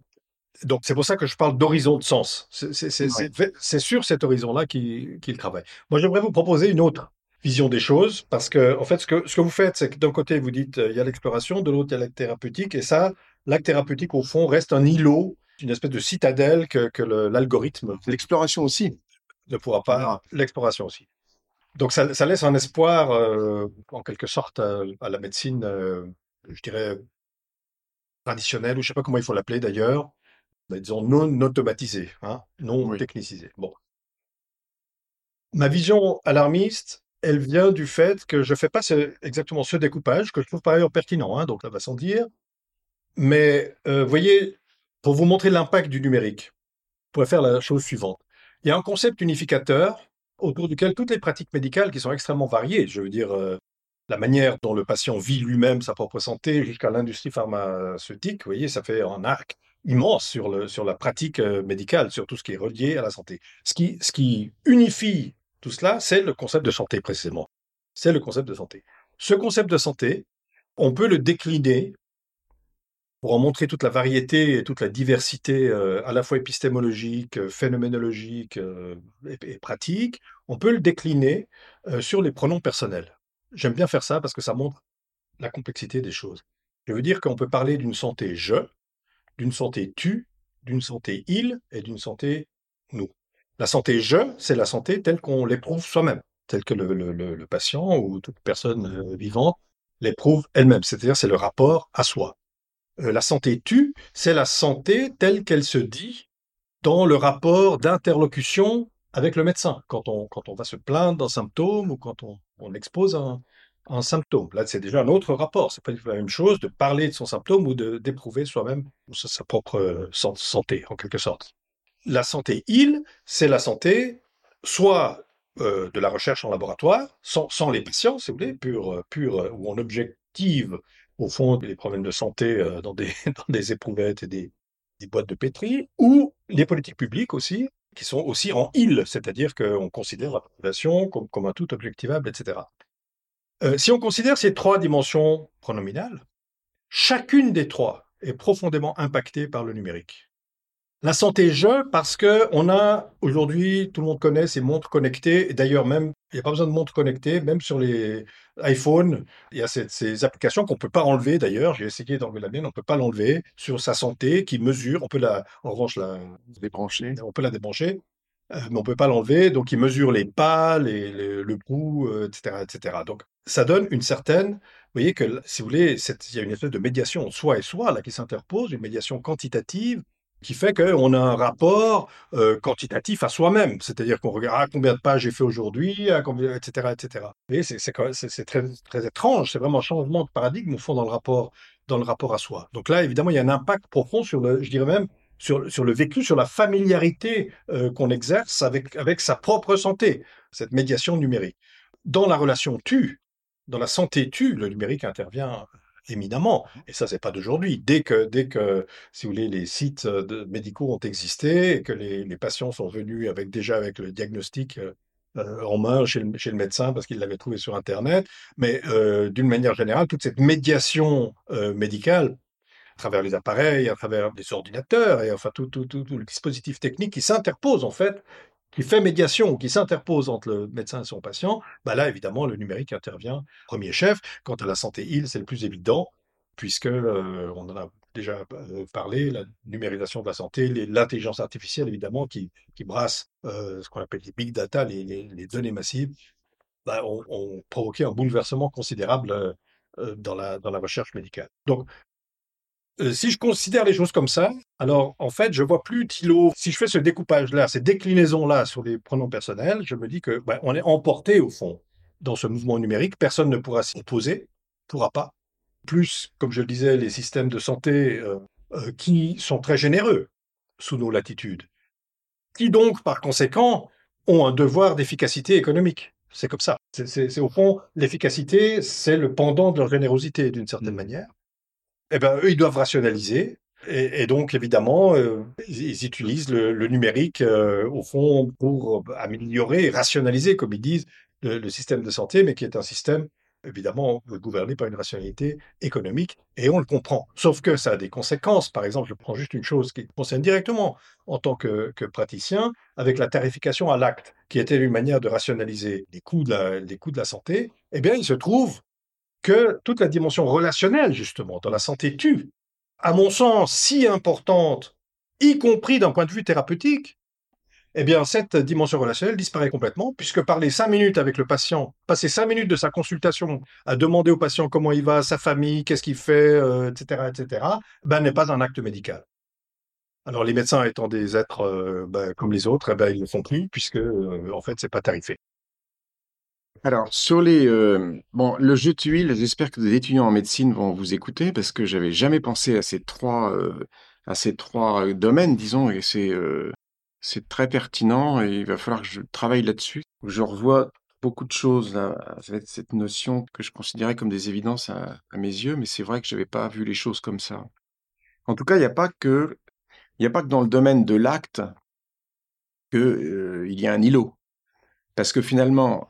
Donc c'est pour ça que je parle d'horizon de sens. C'est sur cet horizon-là qu'il travaille. Moi, j'aimerais vous proposer une autre vision des choses, parce que en fait, ce que, ce que vous faites, c'est que d'un côté, vous dites euh, il y a l'exploration, de l'autre, il y a l'acte thérapeutique, et ça, l'acte thérapeutique, au fond, reste un îlot, une espèce de citadelle que, que le- l'algorithme L'exploration aussi. ne pourra pas, l'exploration aussi. Donc ça, ça laisse un espoir, euh, en quelque sorte, à, à la médecine, euh, je dirais, traditionnelle, ou je ne sais pas comment il faut l'appeler d'ailleurs, mais disons non automatisée, hein, non Oui. technicisée. Bon. Ma vision alarmiste, elle vient du fait que je ne fais pas ce- exactement ce découpage, que je trouve par ailleurs pertinent, hein, donc ça va sans dire. Mais euh, voyez, pour vous montrer l'impact du numérique, on pourrait faire la chose suivante. Il y a un concept unificateur autour duquel toutes les pratiques médicales qui sont extrêmement variées, je veux dire euh, la manière dont le patient vit lui-même sa propre santé jusqu'à l'industrie pharmaceutique, vous voyez, ça fait un arc immense sur la pratique euh, médicale, sur tout ce qui est relié à la santé. Ce qui, ce qui unifie tout cela, c'est le concept de santé précisément. C'est le concept de santé. Ce concept de santé, on peut le décliner pour en montrer toute la variété et toute la diversité euh, à la fois épistémologique, euh, phénoménologique euh, et, pratique, on peut le décliner sur les pronoms personnels. J'aime bien faire ça parce que ça montre la complexité des choses. Je veux dire qu'on peut parler d'une santé je, d'une santé tu, d'une santé il et d'une santé nous. La santé je, c'est la santé telle qu'on l'éprouve soi-même, telle que le, le- patient ou toute personne vivante l'éprouve elle-même, c'est-à-dire c'est le rapport à soi. Euh, la santé tu, c'est la santé telle qu'elle se dit dans le rapport d'interlocution avec le médecin, quand on, quand on va se plaindre d'un symptôme ou quand on, on expose un, symptôme. Là, c'est déjà un autre rapport. C'est pas la même chose de parler de son symptôme ou d'éprouver soi-même sa, propre euh, san- santé, en quelque sorte. La santé il, c'est la santé soit euh, de la recherche en laboratoire, sans, sans les patients, si vous voulez, pure, pure, où on objective au fond les problèmes de santé euh, dans, des, éprouvettes et des, boîtes de pétri, ou les politiques publiques aussi, qui sont aussi en il, c'est-à-dire qu'on considère la population comme, comme un tout objectivable, etc. Euh, si on considère ces trois dimensions pronominales, chacune des trois est profondément impactée par le numérique. La santé je, parce que on a aujourd'hui, tout le monde connaît ces montres connectées, et d'ailleurs même, il n'y a pas besoin de montres connectées, même sur les iPhones, il y a ces, ces applications qu'on ne peut pas enlever d'ailleurs, j'ai essayé d'enlever la mienne, on ne peut pas l'enlever, sur sa santé, qui mesure, on peut la, en revanche, la, Débranché. on peut la débrancher, euh, mais on peut pas l'enlever. Donc, il mesure les pas, les- les- le pouls, euh, etc., etc. Donc, ça donne une certaine, vous voyez que, si vous voulez, il y a une espèce de médiation soi et soi là qui s'interpose, une médiation quantitative qui fait qu'on a un rapport euh, quantitatif à soi-même. C'est-à-dire qu'on regarde ah, combien de pages j'ai fait aujourd'hui, ah, etc., etc. Voyez, c'est très, très étrange. C'est vraiment un changement de paradigme au fond dans le rapport, dans le rapport à soi. Donc là, évidemment, il y a un impact profond sur le, je dirais même, sur le vécu, sur la familiarité euh, qu'on exerce avec, avec sa propre santé, cette médiation numérique. Dans la relation tu, dans la santé tu, le numérique intervient éminemment. Et ça, c'est pas d'aujourd'hui. Dès que, dès que, si vous voulez, les sites euh, de- médicaux ont existé et que les, les patients sont venus avec déjà avec le diagnostic euh, euh, en main chez le, chez le médecin parce qu'ils l'avaient trouvé sur Internet. Mais euh, d'une manière générale, toute cette médiation euh, médicale à travers les appareils, à travers les ordinateurs et enfin tout, tout, tout, tout le dispositif technique qui s'interpose en fait, qui fait médiation, qui s'interpose entre le médecin et son patient, bah là évidemment le numérique intervient premier chef. Quant à la santé il, c'est le plus évident. puisque on en a déjà parlé, la numérisation de la santé, l'intelligence artificielle évidemment qui, qui brasse ce qu'on appelle les big data, les, les, données massives, bah, ont, provoqué un bouleversement considérable dans, la, dans la recherche médicale. Donc, si je considère les choses comme ça, alors en fait, je vois plus Thilo. Si je fais ce découpage-là, ces déclinaisons-là sur les pronoms personnels, je me dis que bah, on est emporté au fond dans ce mouvement numérique. Personne ne pourra s'y opposer, pourra pas. Plus, comme je le disais, les systèmes de santé euh, euh, qui sont très généreux sous nos latitudes, qui donc, par conséquent, ont un devoir d'efficacité économique. C'est comme ça. C'est au fond, l'efficacité, c'est le pendant de leur générosité d'une certaine mmh. manière. Eh ben, eux, ils doivent rationaliser. Et, donc, évidemment, euh, ils, utilisent le, numérique, au fond, pour améliorer rationaliser, comme ils disent, le, système de santé, mais qui est un système évidemment gouverné par une rationalité économique, et on le comprend. Sauf que ça a des conséquences. Par exemple, je prends juste une chose qui concerne directement en tant que, praticien, avec la tarification à l'acte, qui était une manière de rationaliser les coûts de la, les coûts de la santé, eh bien, il se trouve toute la dimension relationnelle, justement, dans la santé tue, à mon sens, si importante, y compris d'un point de vue thérapeutique, eh bien, cette dimension relationnelle disparaît complètement, puisque parler cinq minutes avec le patient, passer cinq minutes de sa consultation à demander au patient comment il va, sa famille, qu'est-ce qu'il fait, etc., euh, etc., ben, n'est pas un acte médical. Alors, les médecins étant des êtres euh, ben, comme les autres, eh ben, ils ne le font plus, puisque, euh, en fait, c'est pas tarifé. Alors, sur les, bon, le jeu de tuiles, j'espère que des étudiants en médecine vont vous écouter parce que j'avais jamais pensé à ces trois, à ces trois domaines, disons, et c'est c'est très pertinent et il va falloir que je travaille là-dessus. Je revois beaucoup de choses cette notion que je considérais comme des évidences à, mes yeux, mais c'est vrai que je n'avais pas vu les choses comme ça. En tout cas, il n'y a pas que, il a pas que dans le domaine de l'acte qu'il euh, y a un îlot. Parce que finalement,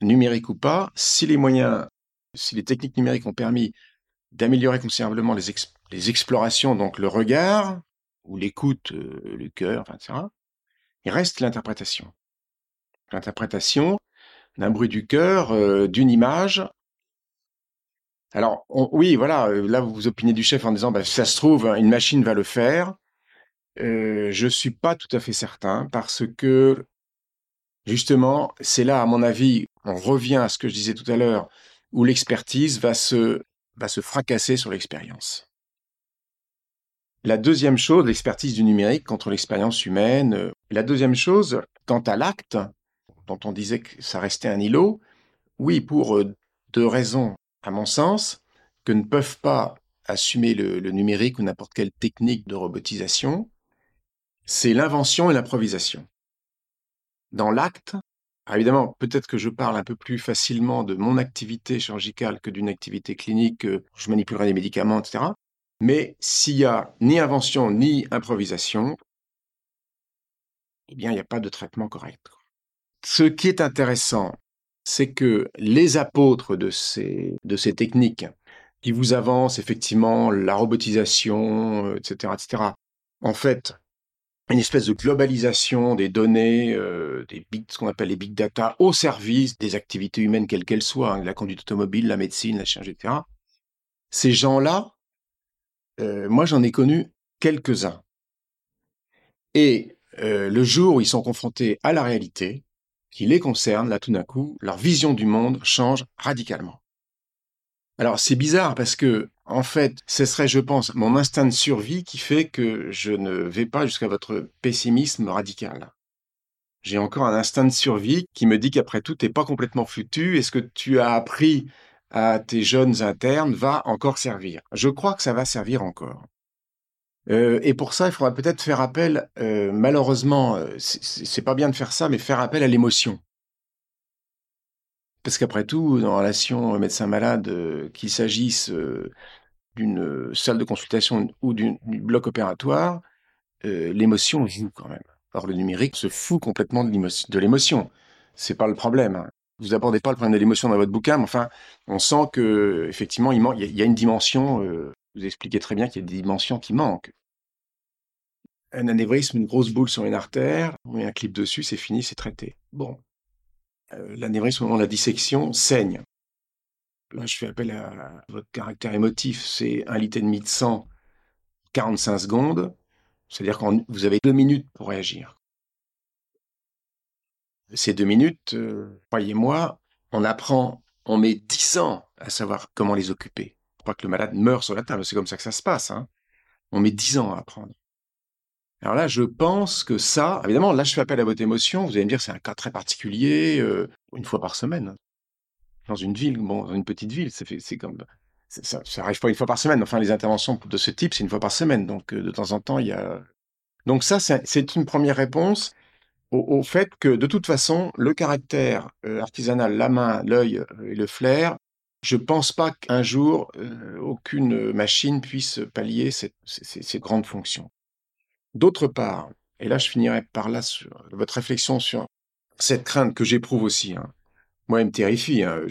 numérique ou pas, si les moyens, si les techniques numériques ont permis d'améliorer considérablement les, explorations, donc le regard, ou l'écoute, euh, le cœur, etc., il reste l'interprétation. L'interprétation d'un bruit du cœur, euh, d'une image. Alors, oui, voilà, euh, là, vous vous opinez du chef en disant, bah, ça se trouve, une machine va le faire. Euh, je ne suis pas tout à fait certain parce que, justement, c'est là, à mon avis, on revient à ce que je disais tout à l'heure, où l'expertise va se, fracasser sur l'expérience. La deuxième chose, l'expertise du numérique contre l'expérience humaine. Euh, la deuxième chose, quant à l'acte, dont on disait que ça restait un îlot, oui, pour euh, deux raisons, à mon sens, que ne peuvent pas assumer le, numérique ou n'importe quelle technique de robotisation, c'est l'invention et l'improvisation. Dans l'acte, évidemment, peut-être que je parle un peu plus facilement de mon activité chirurgicale que d'une activité clinique, je manipulerai des médicaments, etc. Mais s'il y a ni invention ni improvisation, eh bien, il n'y a pas de traitement correct. Ce qui est intéressant, c'est que les apôtres de ces, de ces techniques qui vous avancent effectivement la robotisation, etc., etc., en fait, une espèce de globalisation des données, euh, des big, ce qu'on appelle les big data, au service des activités humaines quelles qu'elles soient, hein, la conduite automobile, la médecine, la chirurgie, etc. Ces gens-là euh, moi, j'en ai connu quelques-uns. Et euh, le jour où ils sont confrontés à la réalité, qui les concerne, là tout d'un coup, leur vision du monde change radicalement. Alors c'est bizarre parce que, en fait, ce serait, je pense, mon instinct de survie qui fait que je ne vais pas jusqu'à votre pessimisme radical. J'ai encore un instinct de survie qui me dit qu'après tout, t'es pas complètement foutu. Est-ce que tu as appris à tes jeunes internes va encore servir. Je crois que ça va servir encore. Euh, et pour ça, il faudra peut-être faire appel, euh, malheureusement, euh, c'est pas bien de faire ça, mais faire appel à l'émotion. Parce qu'après tout, dans relation médecin-malade, qu'il s'agisse d'une salle de consultation ou du bloc opératoire, l'émotion joue quand même. Or, le numérique se fout complètement de l'émotion. C'est pas le problème. Hein vous abordez pas le problème de l'émotion dans votre bouquin, mais enfin, on sent que effectivement, il, y, a une dimension. Euh, vous expliquez très bien qu'il y a des dimensions qui manquent. Un anévrisme, une grosse boule sur une artère, on met un clip dessus, c'est fini, c'est traité. Bon, euh, l'anévrisme au moment de la dissection saigne. là, je fais appel à votre caractère émotif. C'est un litre et demi de sang, 45 secondes. C'est-à-dire que vous avez deux minutes pour réagir. Ces deux minutes, euh, croyez-moi, on apprend, on met dix ans à savoir comment les occuper. Je crois que le malade meurt sur la table, c'est comme ça que ça se passe. Hein. On met dix ans à apprendre. Alors là, je pense que ça, évidemment, là, je fais appel à votre émotion. Vous allez me dire, c'est un cas très particulier, euh, une fois par semaine. Dans une ville, bon, dans une petite ville. Ça, ça arrive pas une fois par semaine. Enfin, les interventions de ce type, c'est une fois par semaine. Donc, euh, de temps en temps, il y a. Donc, ça, c'est une première réponse au, fait que, de toute façon, le caractère euh, artisanal, la main, l'œil et le flair, je pense pas qu'un jour, aucune machine puisse pallier cette, ces grandes fonctions. D'autre part, et là je finirai par là sur votre réflexion sur cette crainte que j'éprouve aussi. Hein. Moi, elle me terrifie. Hein.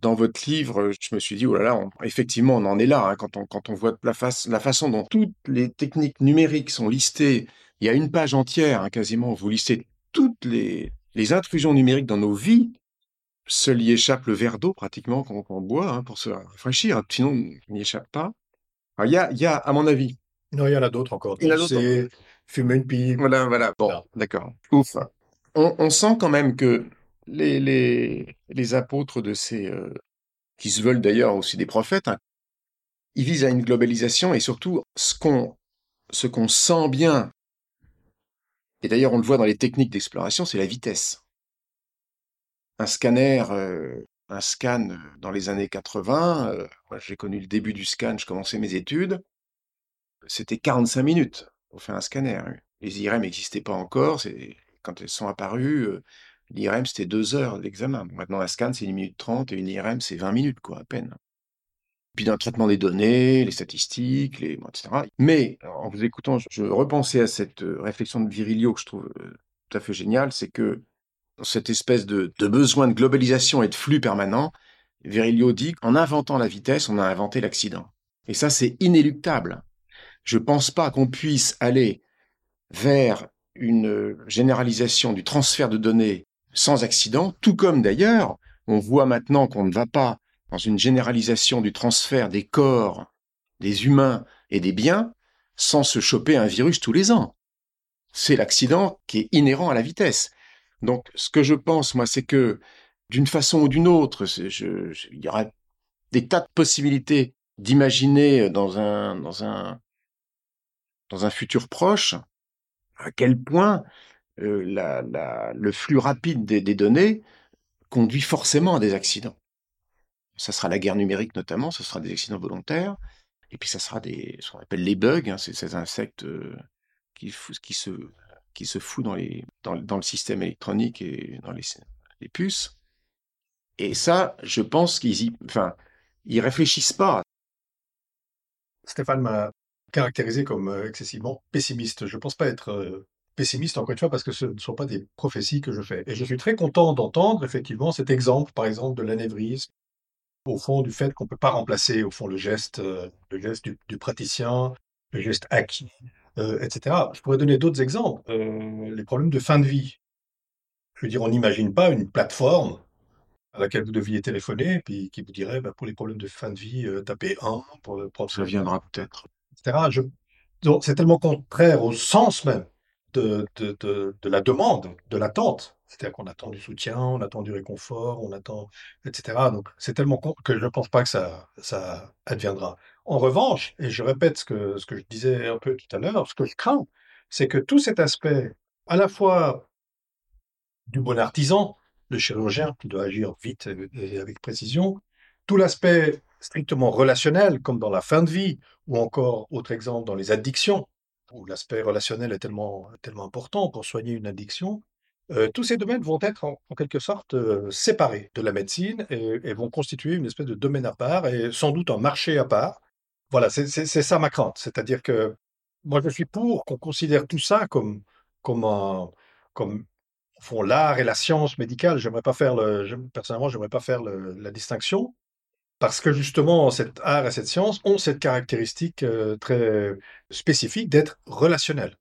Dans votre livre, je me suis dit, oh là là, effectivement, on en est là. Hein, quand, on, quand on voit la, façon dont toutes les techniques numériques sont listées, il y a une page entière, quasiment, vous listez toutes les, les intrusions numériques dans nos vies. Seul y échappe le verre d'eau, pratiquement, qu'on boit pour se rafraîchir. Sinon, on n'y échappe pas. il y a, il y a, à mon avis, non, il y en a d'autres encore. Il y en a d'autres. fumer une pipe. Voilà, voilà. Bon, d'accord. Ouf. On, sent quand même que les, les, les apôtres de ces, euh, qui se veulent d'ailleurs aussi des prophètes, hein, ils visent à une globalisation et surtout ce qu'on ce qu'on sent bien, et d'ailleurs on le voit dans les techniques d'exploration, c'est la vitesse. Un scanner, euh, un scan dans les années 80, euh, j'ai connu le début du scan, je commençais mes études, c'était 45 minutes pour faire un scanner. Les IRM n'existaient pas encore. Quand elles sont apparues, euh, l'IRM, c'était deux heures d'examen. Maintenant, un scan, c'est une minute 30 et une IRM, c'est 20 minutes, quoi, à peine. Puis dans le traitement des données, les statistiques, etc. Mais en vous écoutant, je repensais à cette euh, réflexion de Virilio que je trouve euh, tout à fait géniale, c'est que cette espèce de, besoin de globalisation et de flux permanent, Virilio dit qu'en inventant la vitesse, on a inventé l'accident. Et ça, c'est inéluctable. Je ne pense pas qu'on puisse aller vers une généralisation du transfert de données sans accident, tout comme d'ailleurs, on voit maintenant qu'on ne va pas dans une généralisation du transfert des corps, des humains et des biens sans se choper un virus tous les ans. C'est l'accident qui est inhérent à la vitesse. Donc, ce que je pense, moi, c'est que d'une façon ou d'une autre, il y aura des tas de possibilités d'imaginer dans un, dans un, dans un futur proche, à quel point euh, le flux rapide des, données conduit forcément à des accidents. Ça sera la guerre numérique notamment, ce sera des accidents volontaires, et puis ça sera des, ce qu'on appelle les bugs, hein, c'est ces insectes euh, qui, qui, se, qui se foutent dans, les, dans, le système électronique et dans les, les puces. Et ça, je pense qu'ils y, enfin, ils réfléchissent pas. Stéphane m'a caractérisé comme euh, excessivement pessimiste. Je ne pense pas être euh, pessimiste, encore une fois, parce que ce ne sont pas des prophéties que je fais. Et je suis très content d'entendre, effectivement, cet exemple, par exemple, de l'anévrisme, au fond, du fait qu'on ne peut pas remplacer, au fond, le geste, euh, le geste du, praticien, le geste acquis, etc. Je pourrais donner d'autres exemples. les problèmes de fin de vie. Je veux dire, on n'imagine pas une plateforme à laquelle vous deviez téléphoner, puis qui vous dirait, bah, pour les problèmes de fin de vie, tapez 1 pour problème. Ça viendra peut-être. C'est tellement contraire au sens même de, de, la demande, de l'attente. C'est-à-dire qu'on attend du soutien, on attend du réconfort, on attend, etc. Donc c'est tellement con que je ne pense pas que ça, ça adviendra. En revanche, et je répète ce que, ce que je disais un peu tout à l'heure, ce que je crains, c'est que tout cet aspect, à la fois du bon artisan, le chirurgien qui doit agir vite et avec précision, tout l'aspect strictement relationnel, comme dans la fin de vie, ou encore, autre exemple, dans les addictions, où l'aspect relationnel est tellement, tellement important pour soigner une addiction, euh, tous ces domaines vont être en, quelque sorte euh, séparés de la médecine et, vont constituer une espèce de domaine à part et sans doute un marché à part. Voilà, c'est ça ma crainte. C'est-à-dire que moi, je suis pour qu'on considère tout ça comme, comme, l'art et la science médicale. J'aimerais pas faire le, personnellement, j'aimerais pas faire la distinction parce que justement, cet art et cette science ont cette caractéristique euh, très spécifique d'être relationnels.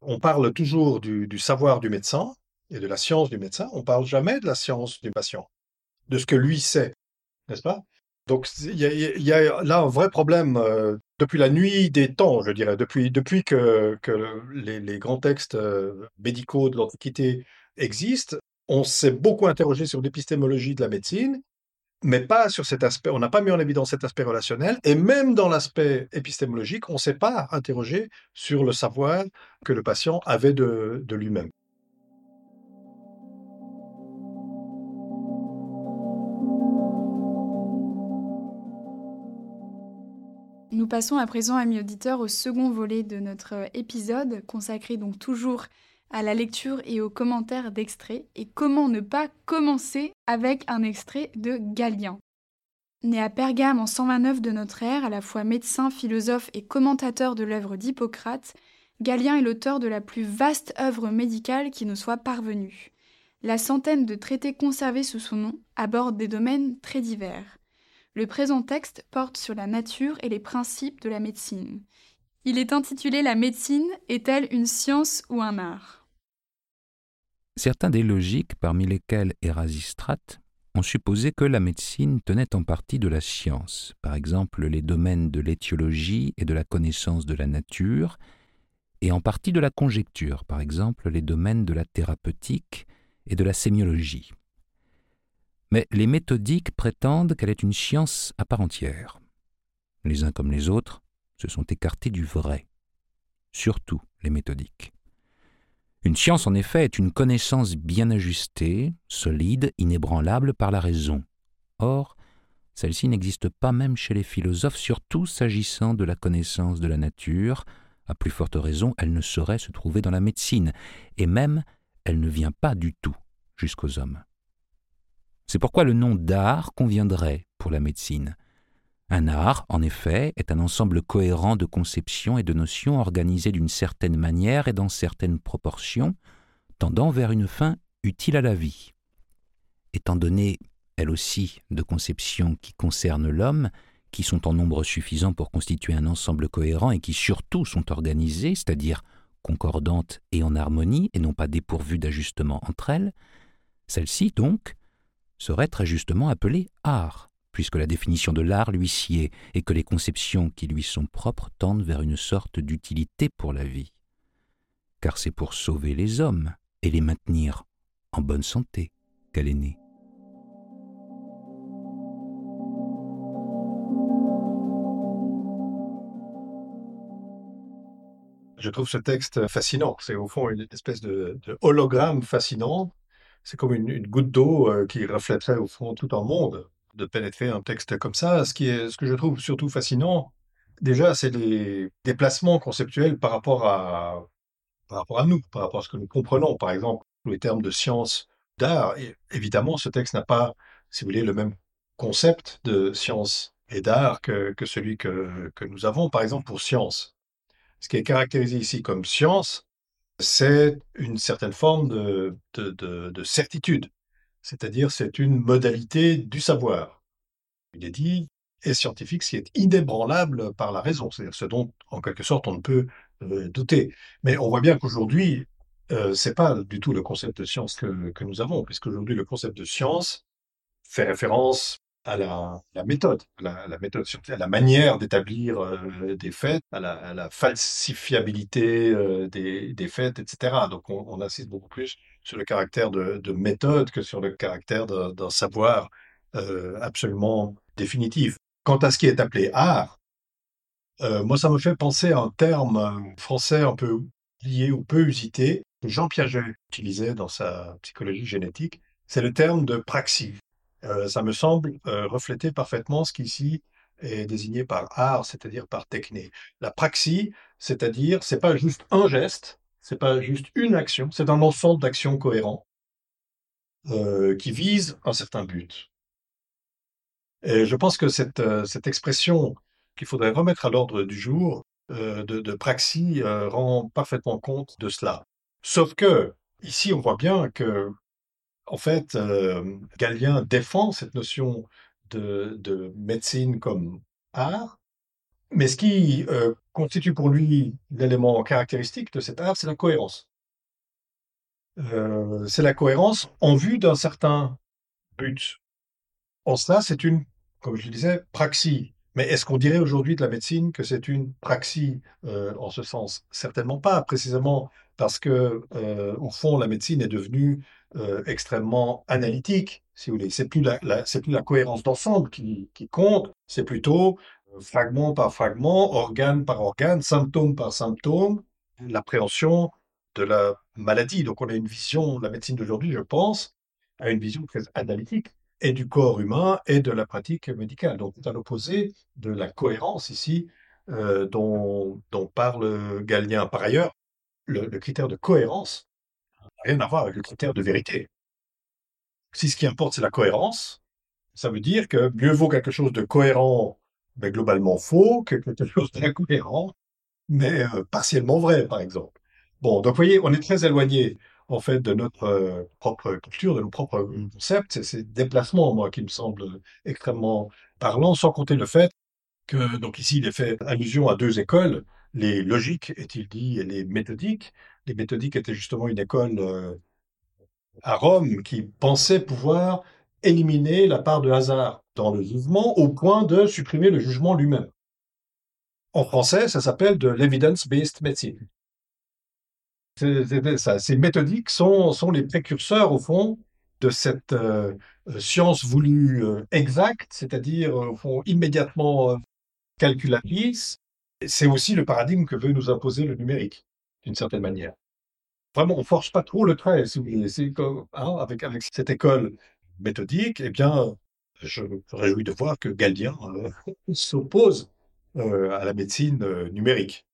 On parle toujours du, savoir du médecin et de la science du médecin, on parle jamais de la science du patient, de ce que lui sait. n'est-ce pas? Donc il y, a là un vrai problème euh, depuis la nuit des temps, je dirais, depuis, depuis que, que les, grands textes euh, médicaux de l'Antiquité existent. On s'est beaucoup interrogé sur l'épistémologie de la médecine, mais pas sur cet aspect. On n'a pas mis en évidence cet aspect relationnel. Et même dans l'aspect épistémologique, on ne s'est pas interrogé sur le savoir que le patient avait de, lui-même. Nous passons à présent, amis auditeurs, au second volet de notre épisode, consacré donc toujours à la lecture et aux commentaires d'extraits, et comment ne pas commencer avec un extrait de Galien. Né à Pergame en 129 de notre ère, à la fois médecin, philosophe et commentateur de l'œuvre d'Hippocrate, Galien est l'auteur de la plus vaste œuvre médicale qui nous soit parvenue. La centaine de traités conservés sous son nom abordent des domaines très divers. Le présent texte porte sur la nature et les principes de la médecine. Il est intitulé La médecine est-elle une science ou un art? Certains des logiques, parmi lesquels Érasistrate, ont supposé que la médecine tenait en partie de la science, par exemple les domaines de l'étiologie et de la connaissance de la nature, et en partie de la conjecture, par exemple les domaines de la thérapeutique et de la sémiologie. Mais les méthodiques prétendent qu'elle est une science à part entière. Les uns comme les autres se sont écartés du vrai, surtout les méthodiques. Une science, en effet, est une connaissance bien ajustée, solide, inébranlable par la raison. Or, celle-ci n'existe pas même chez les philosophes, surtout s'agissant de la connaissance de la nature. À plus forte raison, elle ne saurait se trouver dans la médecine, et même elle ne vient pas du tout jusqu'aux hommes. C'est pourquoi le nom d'art conviendrait pour la médecine. Un art, en effet, est un ensemble cohérent de conceptions et de notions organisées d'une certaine manière et dans certaines proportions, tendant vers une fin utile à la vie. Étant donné, elle aussi, de conceptions qui concernent l'homme, qui sont en nombre suffisant pour constituer un ensemble cohérent et qui surtout sont organisées, c'est-à-dire concordantes et en harmonie, et non pas dépourvues d'ajustement entre elles, celle-ci, donc, serait très justement appelée art puisque la définition de l'art lui sied et que les conceptions qui lui sont propres tendent vers une sorte d'utilité pour la vie. Car c'est pour sauver les hommes et les maintenir en bonne santé qu'elle est née. Je trouve ce texte fascinant. C'est au fond une espèce de, hologramme fascinant. C'est comme une, goutte d'eau euh, qui reflèterait au fond tout un monde de pénétrer un texte comme ça. Ce, qui est, ce que je trouve surtout fascinant, déjà, c'est les déplacements conceptuels par rapport, à, par rapport à nous, par rapport à ce que nous comprenons. Par exemple, les termes de science, d'art. évidemment, ce texte n'a pas, si vous voulez, le même concept de science et d'art que, que celui que, que nous avons, par exemple, pour science. Ce qui est caractérisé ici comme science, c'est une certaine forme de, de, de certitude c'est-à-dire c'est une modalité du savoir. Il est dit, et scientifique, ce qui est inébranlable par la raison, c'est-à-dire ce dont, en quelque sorte, on ne peut euh, douter. Mais on voit bien qu'aujourd'hui, euh, c'est pas du tout le concept de science que, nous avons, puisqu'aujourd'hui, le concept de science fait référence à la, méthode, à la, méthode, à la manière d'établir euh, des faits, à la, falsifiabilité euh, des, faits, etc. Donc on, insiste beaucoup plus sur le caractère de, méthode que sur le caractère d'un savoir euh, absolument définitif. Quant à ce qui est appelé art, moi ça me fait penser à un terme français un peu lié ou peu usité que Jean Piaget utilisait dans sa psychologie génétique, c'est le terme de praxis. Euh, ça me semble euh, refléter parfaitement ce qui ici est désigné par art, c'est-à-dire par techné. La praxie, c'est-à-dire, c'est pas juste un geste, c'est pas juste une action, c'est un ensemble d'actions cohérents euh, qui visent un certain but. Et je pense que cette, cette expression qu'il faudrait remettre à l'ordre du jour de, de, praxie rend parfaitement compte de cela. Sauf que, ici, on voit bien que en fait, euh, Galien défend cette notion de, médecine comme art, mais ce qui euh, constitue pour lui l'élément caractéristique de cet art, c'est la cohérence. Euh, c'est la cohérence en vue d'un certain but. En cela, c'est une comme je le disais, praxis. Mais est-ce qu'on dirait aujourd'hui de la médecine que c'est une praxis euh, en ce sens Certainement pas, précisément parce que, au fond, la médecine est devenue extrêmement analytique, si vous voulez. C'est plus la, plus la cohérence d'ensemble qui compte, c'est plutôt fragment par fragment, organe par organe, symptôme par symptôme, l'appréhension de la maladie. Donc on a une vision, la médecine d'aujourd'hui, je pense, a une vision très analytique et du corps humain et de la pratique médicale. Donc, c'est à l'opposé de la cohérence ici euh, dont, parle Galien. Par ailleurs, le, critère de cohérence n'a rien à voir avec le critère de vérité. Si ce qui importe, c'est la cohérence, ça veut dire que mieux vaut quelque chose de cohérent, mais globalement faux, que quelque chose d'incohérent, mais euh, partiellement vrai, par exemple. Bon, donc vous voyez, on est très éloigné en fait, de notre euh, propre culture, de nos propres concepts. C'est ces déplacements, moi, qui me semblent extrêmement parlants, sans compter le fait que, donc ici, il est fait allusion à deux écoles, les logiques, est-il dit, et les méthodiques. Les méthodiques étaient justement une école euh, à Rome qui pensait pouvoir éliminer la part de hasard dans le jugement au point de supprimer le jugement lui-même. En français, ça s'appelle de l'evidence-based medicine. Ces méthodiques sont, les précurseurs, au fond, de cette euh, science voulue euh, exacte, c'est-à-dire, au fond, immédiatement euh, calculatrice. C'est aussi le paradigme que veut nous imposer le numérique, d'une certaine manière. Vraiment, on force pas trop le trait, si vous voulez. Hein, avec cette école méthodique, eh bien, je me réjouis de voir que Galdien s'oppose à la médecine numérique.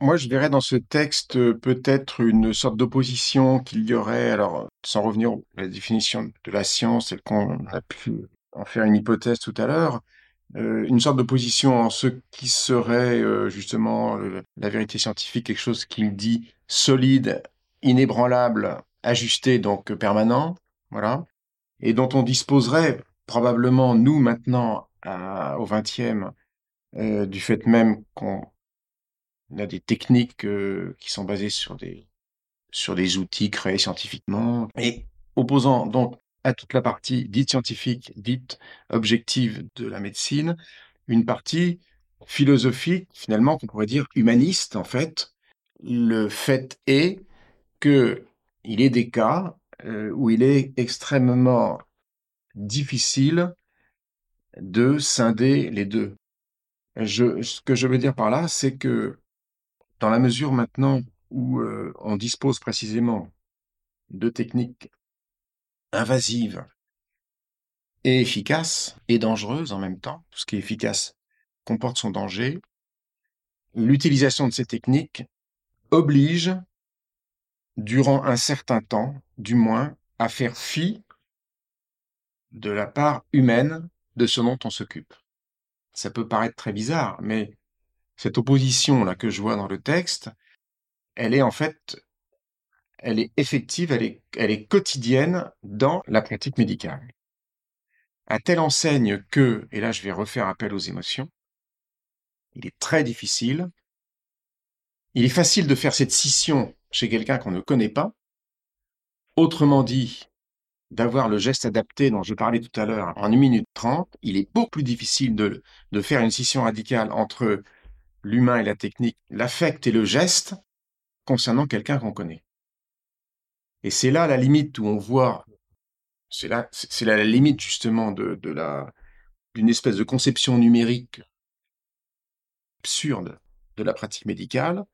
Moi, je verrais dans ce texte euh, peut-être une sorte d'opposition qu'il y aurait, alors sans revenir à la définition de la science, et qu'on a pu en faire une hypothèse tout à l'heure, euh, une sorte d'opposition en ce qui serait euh, justement la vérité scientifique, quelque chose qu'il dit solide, inébranlable, ajusté, donc permanent, voilà, et dont on disposerait probablement, nous, maintenant, au XXe, du fait même qu'on on a des techniques euh, qui sont basées sur des, sur des outils créés scientifiquement. Et opposant donc à toute la partie dite scientifique, dite objective de la médecine, une partie philosophique, finalement, qu'on pourrait dire humaniste, en fait. Le fait est que il est des cas euh, où il est extrêmement difficile de scinder les deux. Ce que je veux dire par là, c'est que dans la mesure maintenant où euh, on dispose précisément de techniques invasives et efficaces et dangereuses en même temps, tout ce qui est efficace comporte son danger, l'utilisation de ces techniques oblige, durant un certain temps, du moins, à faire fi de la part humaine de ce dont on s'occupe. Ça peut paraître très bizarre, mais cette opposition-là que je vois dans le texte, elle est en fait, elle est effective, elle est, quotidienne dans la pratique médicale. À telle enseigne que, et là je vais refaire appel aux émotions, il est très difficile, il est facile de faire cette scission chez quelqu'un qu'on ne connaît pas, autrement dit, d'avoir le geste adapté dont je parlais tout à l'heure en 1 minute 30, il est beaucoup plus difficile de, faire une scission radicale entre l'humain et la technique, l'affect et le geste concernant quelqu'un qu'on connaît. Et c'est là la limite où on voit, c'est là, la limite justement de la, d'une espèce de conception numérique absurde de la pratique médicale,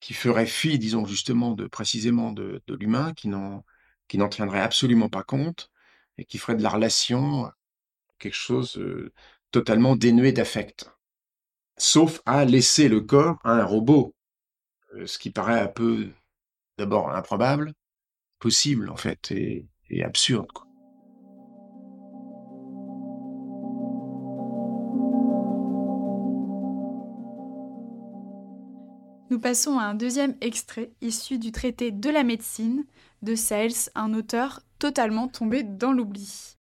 qui ferait fi, disons justement, de précisément de, de l'humain, qui n'en, qui n'en tiendrait absolument pas compte, et qui ferait de la relation quelque chose euh, totalement dénué d'affect sauf à laisser le corps à un robot, ce qui paraît un peu d'abord improbable, possible en fait, et, absurde. Nous passons à un deuxième extrait issu du traité de la médecine de Sales, un auteur totalement tombé dans l'oubli.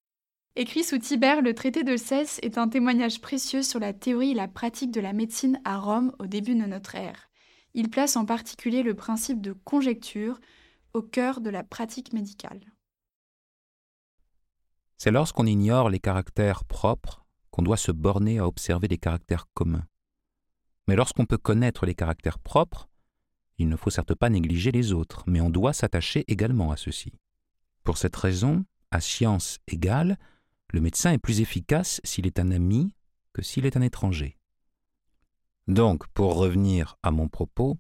Écrit sous Tibère, le traité de Cesse est un témoignage précieux sur la théorie et la pratique de la médecine à Rome au début de notre ère. Il place en particulier le principe de conjecture au cœur de la pratique médicale. C'est lorsqu'on ignore les caractères propres qu'on doit se borner à observer des caractères communs. Mais lorsqu'on peut connaître les caractères propres, il ne faut certes pas négliger les autres, mais on doit s'attacher également à ceux-ci. Pour cette raison, à science égale, le médecin est plus efficace s'il est un ami que s'il est un étranger. Donc, pour revenir à mon propos,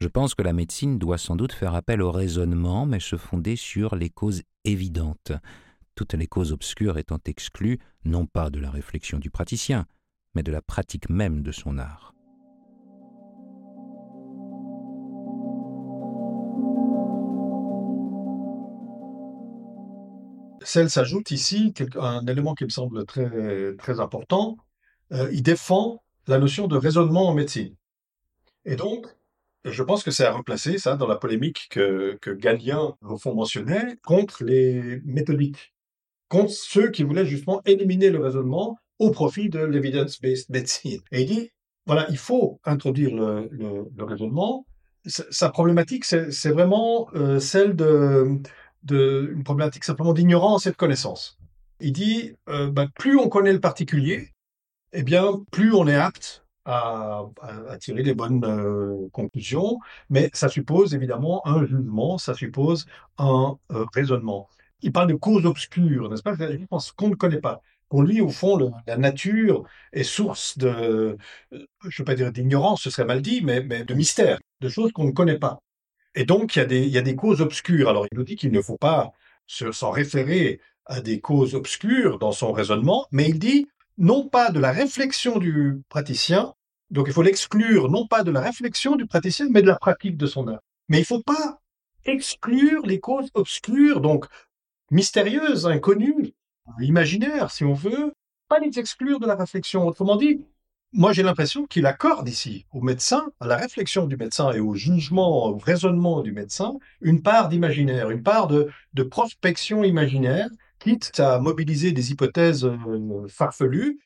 je pense que la médecine doit sans doute faire appel au raisonnement, mais se fonder sur les causes évidentes, toutes les causes obscures étant exclues non pas de la réflexion du praticien, mais de la pratique même de son art. Celle s'ajoute ici un élément qui me semble très, très important. Euh, il défend la notion de raisonnement en médecine. Et donc, je pense que c'est à remplacer ça dans la polémique que, que Galien, au fond, mentionnait contre les méthodiques, contre ceux qui voulaient justement éliminer le raisonnement au profit de l'evidence-based medicine. Et il dit, voilà, il faut introduire le, le, raisonnement. Sa problématique, c'est vraiment euh, celle de, de une problématique simplement d'ignorance et de connaissance. Il dit, euh, bah, plus on connaît le particulier, eh bien, plus on est apte à, tirer les bonnes euh, conclusions, mais ça suppose évidemment un jugement, ça suppose un euh, raisonnement. Il parle de causes obscures, n'est-ce pas? Je pense qu'on ne connaît pas. Pour lui, au fond, la nature est source de, je ne veux pas dire d'ignorance, ce serait mal dit, mais, mais de mystère, de choses qu'on ne connaît pas. Et donc, il y, a des, causes obscures. Alors, il nous dit qu'il ne faut pas s'en référer à des causes obscures dans son raisonnement, mais il dit non pas de la réflexion du praticien, donc il faut l'exclure non pas de la réflexion du praticien, mais de la pratique de son art. Mais il ne faut pas exclure les causes obscures, donc mystérieuses, inconnues, imaginaires si on veut, pas les exclure de la réflexion. Autrement dit, moi, j'ai l'impression qu'il accorde ici au médecin, à la réflexion du médecin et au jugement, au raisonnement du médecin, une part d'imaginaire, une part de, prospection imaginaire, quitte à mobiliser des hypothèses euh, farfelues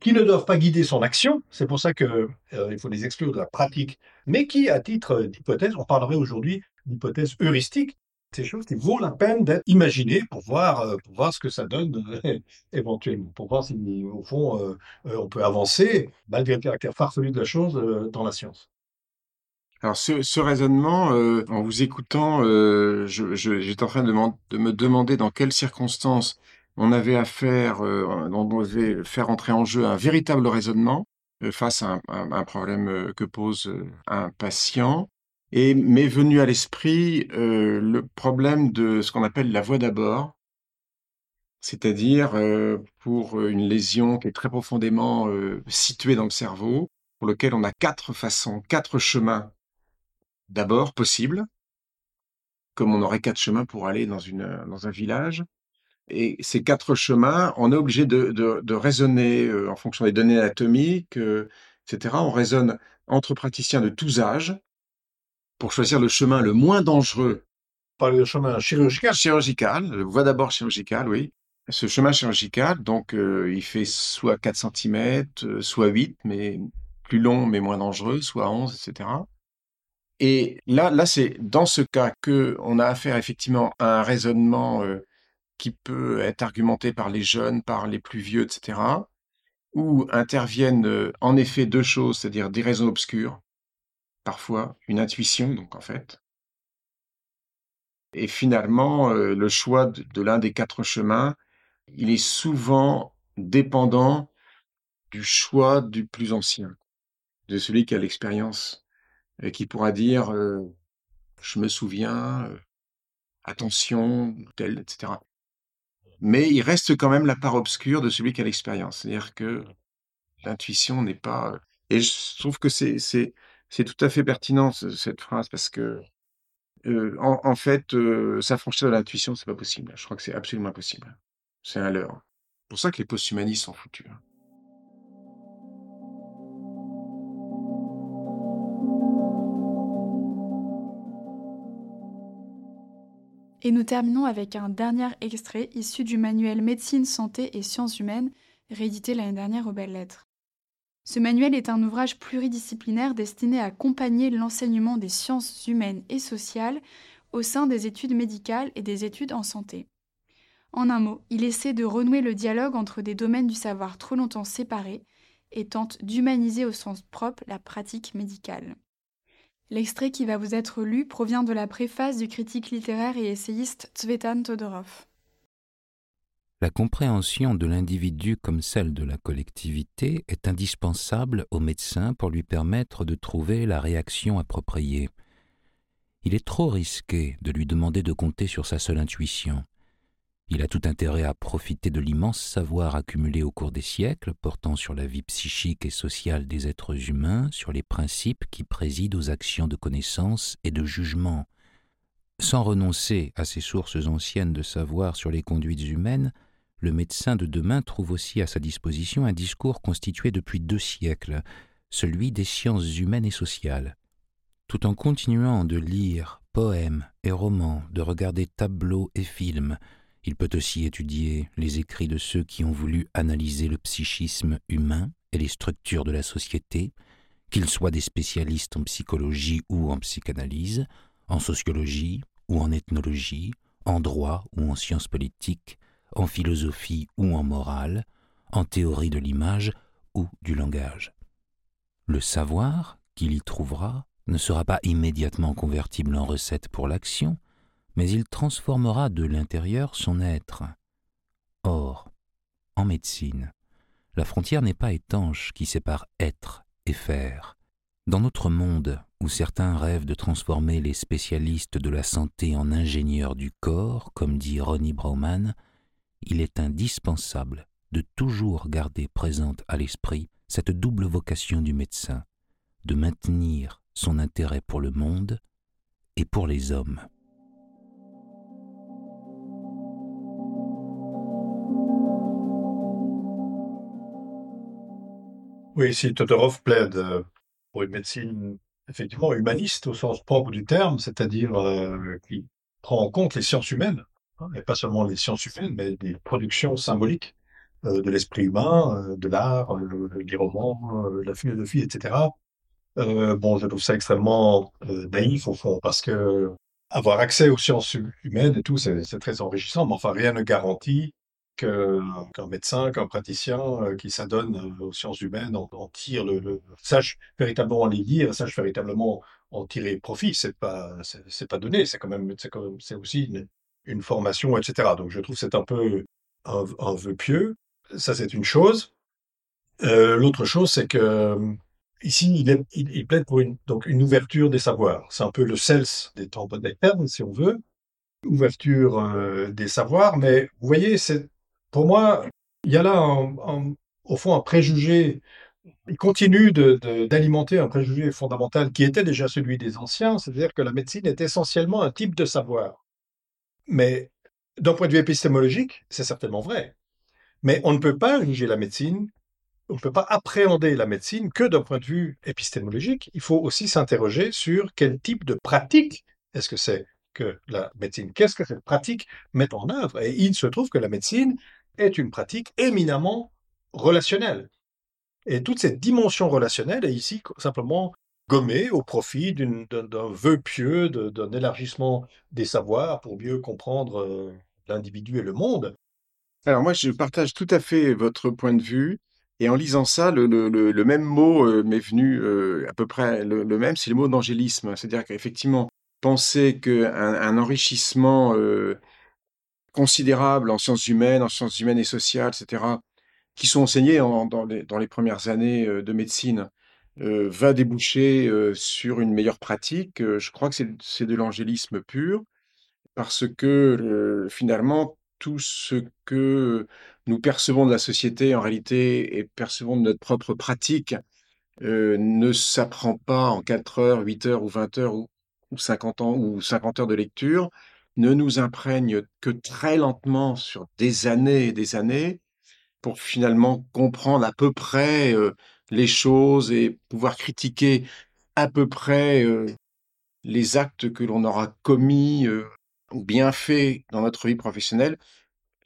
qui ne doivent pas guider son action. C'est pour ça qu'il euh, faut les exclure de la pratique, mais qui, à titre d'hypothèse, on parlerait aujourd'hui d'hypothèse heuristique, ces choses qui vaut la peine d'être imaginées pour voir, euh, pour voir ce que ça donne euh, éventuellement, pour voir si, au fond, euh, on peut avancer, malgré le caractère farfelu de la chose, dans la science. Alors ce, raisonnement, en vous écoutant, j'étais en train de, me demander dans quelles circonstances on avait à faire, on devait faire entrer en jeu un véritable raisonnement face à un problème que pose un patient. Et m'est venu à l'esprit le problème de ce qu'on appelle la voie d'abord, c'est-à-dire pour une lésion qui est très profondément située dans le cerveau, pour lequel on a quatre façons, quatre chemins d'abord possibles, comme on aurait quatre chemins pour aller dans, un village. Et ces quatre chemins, on est obligé de raisonner en fonction des données anatomiques, etc. On raisonne entre praticiens de tous âges, pour choisir le chemin le moins dangereux. Par le chemin chirurgical Chirurgical, voie d'abord chirurgical, oui. Ce chemin chirurgical, donc, euh, il fait soit 4 cm, euh, soit 8, mais plus long, mais moins dangereux, soit 11, etc. Et là, là c'est dans ce cas que on a affaire effectivement à un raisonnement euh, qui peut être argumenté par les jeunes, par les plus vieux, etc., où interviennent en effet deux choses, c'est-à-dire des raisons obscures, parfois une intuition, donc en fait. Et finalement, euh, le choix de, l'un des quatre chemins, il est souvent dépendant du choix du plus ancien, de celui qui a l'expérience et qui pourra dire euh, je me souviens, euh, attention, tel, etc. Mais il reste quand même la part obscure de celui qui a l'expérience. C'est-à-dire que l'intuition n'est pas. Et je trouve que c'est c'est tout à fait pertinent cette phrase parce que en, fait, s'affranchir de l'intuition, c'est pas possible. Je crois que c'est absolument impossible. C'est un leurre. C'est pour ça que les post-humanistes sont foutus. Hein. Et nous terminons avec un dernier extrait issu du manuel Médecine, Santé et Sciences humaines, réédité l'année dernière aux Belles Lettres. Ce manuel est un ouvrage pluridisciplinaire destiné à accompagner l'enseignement des sciences humaines et sociales au sein des études médicales et des études en santé. En un mot, il essaie de renouer le dialogue entre des domaines du savoir trop longtemps séparés et tente d'humaniser au sens propre la pratique médicale. L'extrait qui va vous être lu provient de la préface du critique littéraire et essayiste Tsvetan Todorov. La compréhension de l'individu comme celle de la collectivité est indispensable au médecin pour lui permettre de trouver la réaction appropriée. Il est trop risqué de lui demander de compter sur sa seule intuition. Il a tout intérêt à profiter de l'immense savoir accumulé au cours des siècles portant sur la vie psychique et sociale des êtres humains, sur les principes qui président aux actions de connaissance et de jugement. Sans renoncer à ces sources anciennes de savoir sur les conduites humaines, le médecin de demain trouve aussi à sa disposition un discours constitué depuis deux siècles, celui des sciences humaines et sociales. Tout en continuant de lire poèmes et romans, de regarder tableaux et films, il peut aussi étudier les écrits de ceux qui ont voulu analyser le psychisme humain et les structures de la société, qu'ils soient des spécialistes en psychologie ou en psychanalyse, en sociologie ou en ethnologie, en droit ou en sciences politiques, en philosophie ou en morale, en théorie de l'image ou du langage. Le savoir qu'il y trouvera ne sera pas immédiatement convertible en recette pour l'action, mais il transformera de l'intérieur son être. Or, en médecine, la frontière n'est pas étanche qui sépare être et faire. Dans notre monde, où certains rêvent de transformer les spécialistes de la santé en ingénieurs du corps, comme dit Ronnie Brauman, il est indispensable de toujours garder présente à l'esprit cette double vocation du médecin, de maintenir son intérêt pour le monde et pour les hommes. Oui, si Todorov plaide euh, pour une médecine effectivement humaniste au sens propre du terme, c'est-à-dire euh, qui prend en compte les sciences humaines, et pas seulement les sciences humaines, mais des productions symboliques euh, de l'esprit humain, euh, de l'art, euh, les romans, la philosophie, etc. bon, je trouve ça extrêmement naïf au fond, parce que avoir accès aux sciences humaines et tout, c'est très enrichissant, mais enfin, rien ne garantit qu'un médecin, qu'un praticien qui s'adonne aux sciences humaines en, tire le, sache véritablement les lire, sache véritablement en tirer profit. C'est pas, c'est pas donné. C'est quand même, c'est aussi une, une formation, etc. Donc je trouve que c'est un peu un, vœu pieux. Ça, c'est une chose. Euh, l'autre chose, c'est que ici, il, plaide pour une, donc une ouverture des savoirs. C'est un peu le CELS des temps modernes, si on veut. Ouverture euh, des savoirs, mais vous voyez, c'est pour moi, il y a là, au fond, un préjugé. Il continue d'alimenter un préjugé fondamental qui était déjà celui des anciens, c'est-à-dire que la médecine est essentiellement un type de savoir. Mais d'un point de vue épistémologique, c'est certainement vrai. Mais on ne peut pas juger la médecine, on ne peut pas appréhender la médecine que d'un point de vue épistémologique. Il faut aussi s'interroger sur quel type de pratique est-ce que c'est que la médecine Qu'est-ce que cette pratique met en œuvre? Et il se trouve que la médecine est une pratique éminemment relationnelle. Et toute cette dimension relationnelle est ici simplement gommé au profit d'un vœu pieux, d'un élargissement des savoirs pour mieux comprendre euh, l'individu et le monde. Alors moi, je partage tout à fait votre point de vue. Et en lisant ça, le, même mot euh, m'est venu euh, à peu près le, même, c'est le mot d'angélisme. C'est-à-dire qu'effectivement, penser qu'un un enrichissement considérable en sciences humaines, en sciences humaines et sociales, etc., qui sont enseignés dans, les, premières années de médecine, euh, va déboucher euh, sur une meilleure pratique, euh, je crois que c'est de l'angélisme pur, parce que finalement, tout ce que nous percevons de la société, en réalité, et percevons de notre propre pratique, ne s'apprend pas en 4 heures, 8 heures ou 20 heures ou, 50 ans ou 50 heures de lecture, ne nous imprègne que très lentement sur des années et des années pour finalement comprendre à peu près les choses et pouvoir critiquer à peu près les actes que l'on aura commis ou bien faits dans notre vie professionnelle,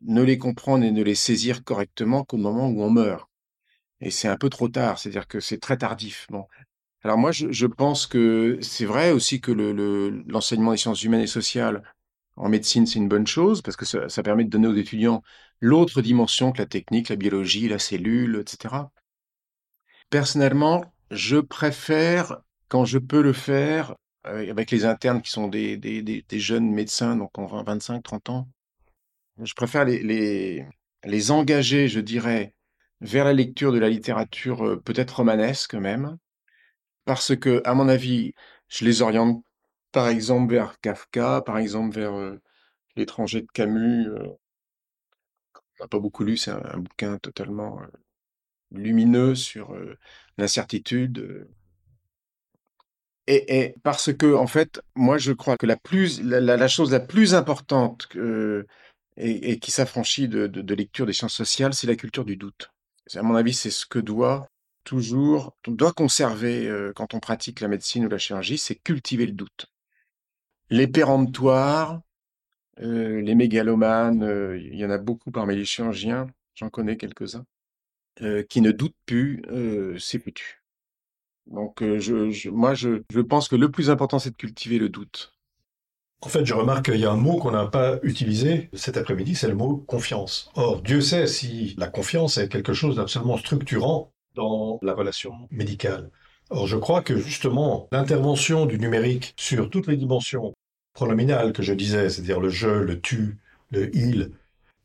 ne les comprendre et ne les saisir correctement qu'au moment où on meurt. Et c'est un peu trop tard, c'est-à-dire que c'est très tardif. Alors moi, je, pense que c'est vrai aussi que l'enseignement le, des sciences humaines et sociales en médecine, c'est une bonne chose parce que ça, permet de donner aux étudiants l'autre dimension que la technique, la biologie, la cellule, etc. Personnellement, je préfère, quand je peux le faire, avec les internes qui sont des, jeunes médecins, donc en 25-30 ans, je préfère les, engager, je dirais, vers la lecture de la littérature euh, peut-être romanesque même, parce que, à mon avis, je les oriente par exemple vers Kafka, par exemple vers euh, L'étranger de Camus. Euh, on n'a pas beaucoup lu, c'est un, bouquin totalement lumineux sur l'incertitude. Et, parce que, en fait, moi, je crois que la, plus, chose la plus importante et, qui s'affranchit de, lecture des sciences sociales, c'est la culture du doute. À mon avis, c'est ce que doit toujours, on doit conserver quand on pratique la médecine ou la chirurgie, c'est cultiver le doute les péremptoires, les mégalomanes, il y en a beaucoup parmi les chirurgiens, j'en connais quelques-uns, euh, qui ne doutent plus, c'est foutu. Donc, je, moi, je, je pense que le plus important, c'est de cultiver le doute. En fait, je remarque qu'il y a un mot qu'on n'a pas utilisé cet après-midi, c'est le mot confiance. Or, Dieu sait si la confiance est quelque chose d'absolument structurant dans la relation médicale. Or, je crois que justement, l'intervention du numérique sur toutes les dimensions pronominal que je disais, c'est-à-dire le je, le tu, le il,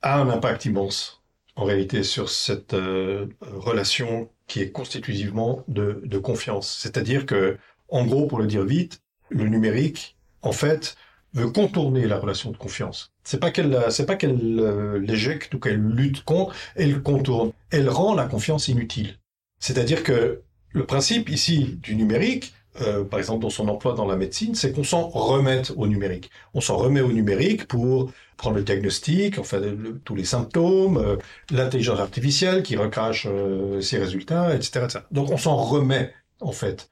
a un impact immense en réalité sur cette euh, relation qui est constitutivement de, confiance. C'est-à-dire que, en gros, pour le dire vite, le numérique, en fait, veut contourner la relation de confiance. C'est pas qu'elle, c'est pas qu'elle euh, l'éjecte ou qu'elle lutte contre, elle contourne. Elle rend la confiance inutile. C'est-à-dire que le principe ici du numérique, euh, par exemple dans son emploi dans la médecine, c'est qu'on s'en remette au numérique. On s'en remet au numérique pour prendre le diagnostic, enfin tous les symptômes, euh, l'intelligence artificielle qui recrache euh, ses résultats, etc., etc., Donc on s'en remet en fait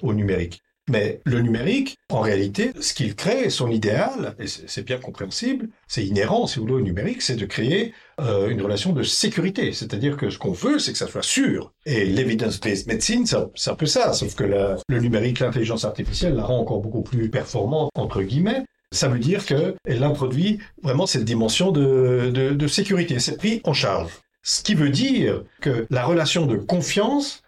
au numérique. Mais le numérique, en réalité, ce qu'il crée, son idéal, et c'est bien compréhensible, c'est inhérent, si vous voulez, au numérique, c'est de créer euh, une relation de sécurité. C'est-à-dire que ce qu'on veut, c'est que ça soit sûr. Et l'evidence-based medicine, c'est un peu ça, sauf que le numérique, l'intelligence artificielle la rend encore beaucoup plus performante, entre guillemets. Ça veut dire qu'elle introduit vraiment cette dimension de, sécurité, c'est pris en charge. Ce qui veut dire que la relation de confiance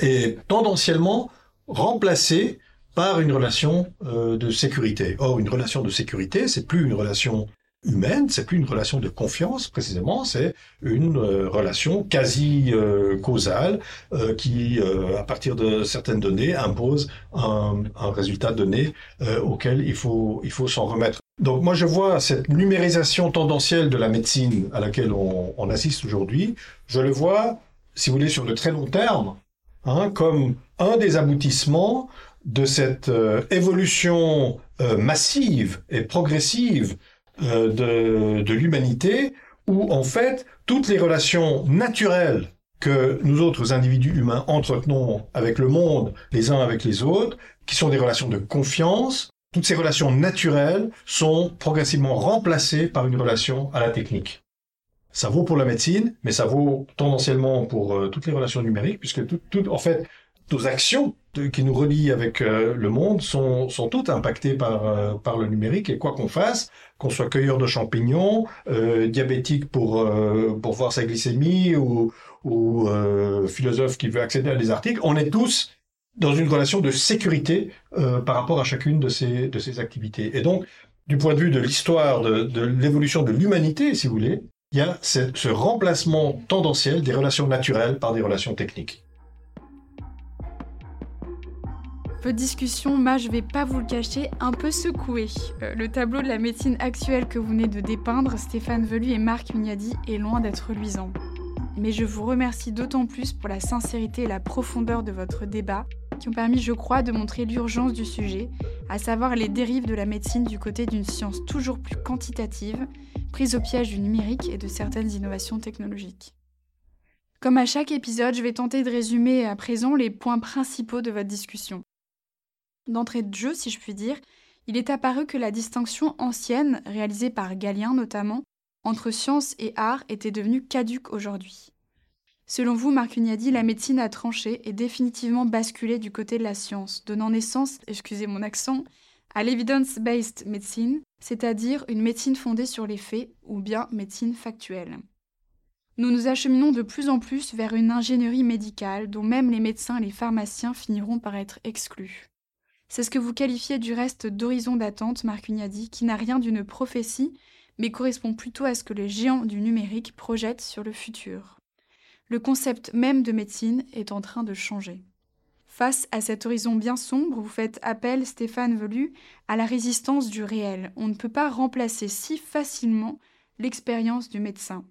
est tendanciellement remplacé par une relation euh, de sécurité. Or, une relation de sécurité, c'est plus une relation humaine, c'est plus une relation de confiance précisément, c'est une euh, relation quasi euh, causale qui, à partir de certaines données, impose un, un résultat donné auquel il faut il faut s'en remettre. Donc moi je vois cette numérisation tendancielle de la médecine à laquelle on, on assiste aujourd'hui, je le vois, si vous voulez, sur le très long terme, Hein, comme un des aboutissements de cette euh, évolution euh, massive et progressive euh, de, de l'humanité, où en fait toutes les relations naturelles que nous autres individus humains entretenons avec le monde, les uns avec les autres, qui sont des relations de confiance, toutes ces relations naturelles sont progressivement remplacées par une relation à la technique. Ça vaut pour la médecine, mais ça vaut tendanciellement pour euh, toutes les relations numériques, puisque tout, en fait, nos actions qui nous relient avec euh, le monde sont, sont toutes impactées par, euh, par le numérique. Et quoi qu'on fasse, qu'on soit cueilleur de champignons, diabétique pour, pour voir sa glycémie ou, ou philosophe qui veut accéder à des articles, on est tous dans une relation de sécurité par rapport à chacune de ces, de ces activités. Et donc, du point de vue de l'histoire de, de l'évolution de l'humanité, si vous voulez, il y a ce, remplacement tendanciel des relations naturelles par des relations techniques. Votre discussion m'a, je vais pas vous le cacher, un peu secoué. Euh, le tableau de la médecine actuelle que vous venez de dépeindre, Stéphane Velu et Marc Mignadi, est loin d'être luisant. Mais je vous remercie d'autant plus pour la sincérité et la profondeur de votre débat, qui ont permis, je crois, de montrer l'urgence du sujet, à savoir les dérives de la médecine du côté d'une science toujours plus quantitative, prise au piège du numérique et de certaines innovations technologiques. Comme à chaque épisode, je vais tenter de résumer à présent les points principaux de votre discussion. D'entrée de jeu, si je puis dire, il est apparu que la distinction ancienne, réalisée par Galien notamment, entre science et art était devenue caduque aujourd'hui. Selon vous, Marc Ugnadi, la médecine a tranché et définitivement basculé du côté de la science, donnant naissance, excusez mon accent, à l'evidence-based medicine, c'est-à-dire une médecine fondée sur les faits ou bien médecine factuelle. Nous nous acheminons de plus en plus vers une ingénierie médicale dont même les médecins et les pharmaciens finiront par être exclus. C'est ce que vous qualifiez du reste d'horizon d'attente, Marc Ugnadi, qui n'a rien d'une prophétie, mais correspond plutôt à ce que les géants du numérique projettent sur le futur. Le concept même de médecine est en train de changer. Face à cet horizon bien sombre, vous faites appel, Stéphane Velu, à la résistance du réel. On ne peut pas remplacer si facilement l'expérience du médecin.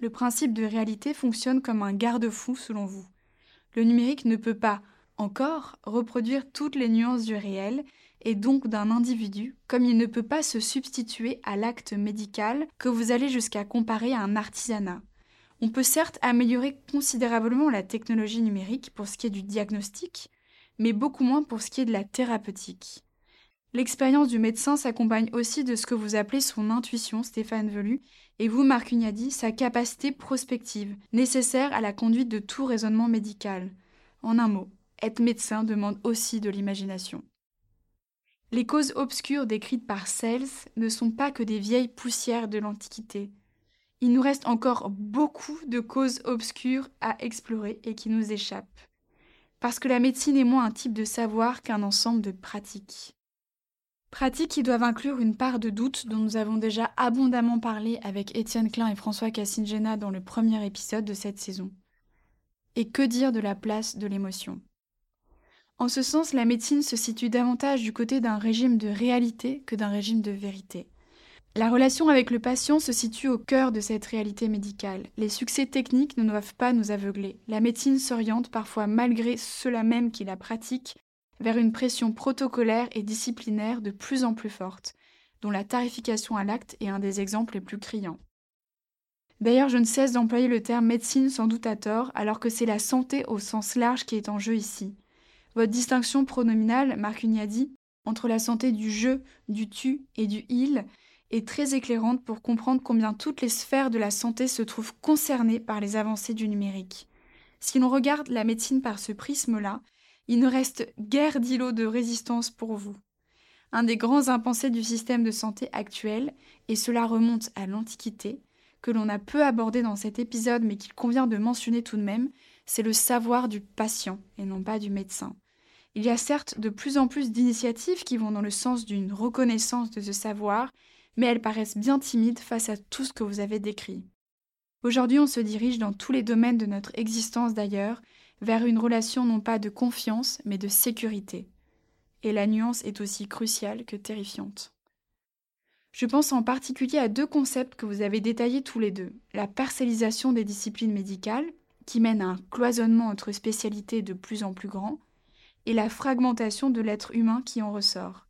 Le principe de réalité fonctionne comme un garde-fou selon vous. Le numérique ne peut pas, encore, reproduire toutes les nuances du réel et donc d'un individu, comme il ne peut pas se substituer à l'acte médical que vous allez jusqu'à comparer à un artisanat. On peut certes améliorer considérablement la technologie numérique pour ce qui est du diagnostic, mais beaucoup moins pour ce qui est de la thérapeutique. L'expérience du médecin s'accompagne aussi de ce que vous appelez son intuition, Stéphane Velu, et vous, Marc Ugnadi, sa capacité prospective, nécessaire à la conduite de tout raisonnement médical. En un mot, être médecin demande aussi de l'imagination. Les causes obscures décrites par Sels ne sont pas que des vieilles poussières de l'Antiquité il nous reste encore beaucoup de causes obscures à explorer et qui nous échappent. Parce que la médecine est moins un type de savoir qu'un ensemble de pratiques. Pratiques qui doivent inclure une part de doute dont nous avons déjà abondamment parlé avec Étienne Klein et François Cassingena dans le premier épisode de cette saison. Et que dire de la place de l'émotion? En ce sens, la médecine se situe davantage du côté d'un régime de réalité que d'un régime de vérité. La relation avec le patient se situe au cœur de cette réalité médicale. Les succès techniques ne doivent pas nous aveugler. La médecine s'oriente parfois malgré ceux-là même qui la pratiquent vers une pression protocolaire et disciplinaire de plus en plus forte, dont la tarification à l'acte est un des exemples les plus criants. D'ailleurs, je ne cesse d'employer le terme médecine sans doute à tort, alors que c'est la santé au sens large qui est en jeu ici. Votre distinction pronominale, Marc Ugnadi, entre la santé du je, du tu et du il est très éclairante pour comprendre combien toutes les sphères de la santé se trouvent concernées par les avancées du numérique. Si l'on regarde la médecine par ce prisme-là, il ne reste guère d'îlot de résistance pour vous. Un des grands impensés du système de santé actuel, et cela remonte à l'Antiquité, que l'on a peu abordé dans cet épisode mais qu'il convient de mentionner tout de même, c'est le savoir du patient et non pas du médecin. Il y a certes de plus en plus d'initiatives qui vont dans le sens d'une reconnaissance de ce savoir mais elles paraissent bien timides face à tout ce que vous avez décrit. Aujourd'hui, on se dirige dans tous les domaines de notre existence d'ailleurs vers une relation non pas de confiance, mais de sécurité. Et la nuance est aussi cruciale que terrifiante. Je pense en particulier à deux concepts que vous avez détaillés tous les deux. La parcellisation des disciplines médicales, qui mène à un cloisonnement entre spécialités de plus en plus grand, et la fragmentation de l'être humain qui en ressort.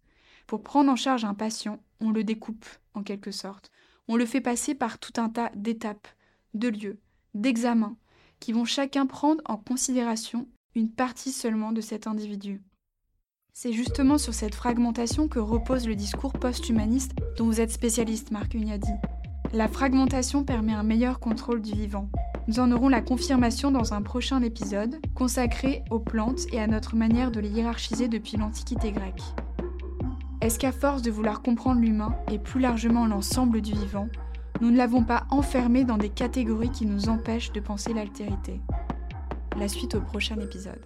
Pour prendre en charge un patient, on le découpe, en quelque sorte. On le fait passer par tout un tas d'étapes, de lieux, d'examens, qui vont chacun prendre en considération une partie seulement de cet individu. C'est justement sur cette fragmentation que repose le discours post-humaniste dont vous êtes spécialiste, Marc Ugnadi. La fragmentation permet un meilleur contrôle du vivant. Nous en aurons la confirmation dans un prochain épisode consacré aux plantes et à notre manière de les hiérarchiser depuis l'Antiquité grecque. Est-ce qu'à force de vouloir comprendre l'humain et plus largement l'ensemble du vivant, nous ne l'avons pas enfermé dans des catégories qui nous empêchent de penser l'altérité? La suite au prochain épisode.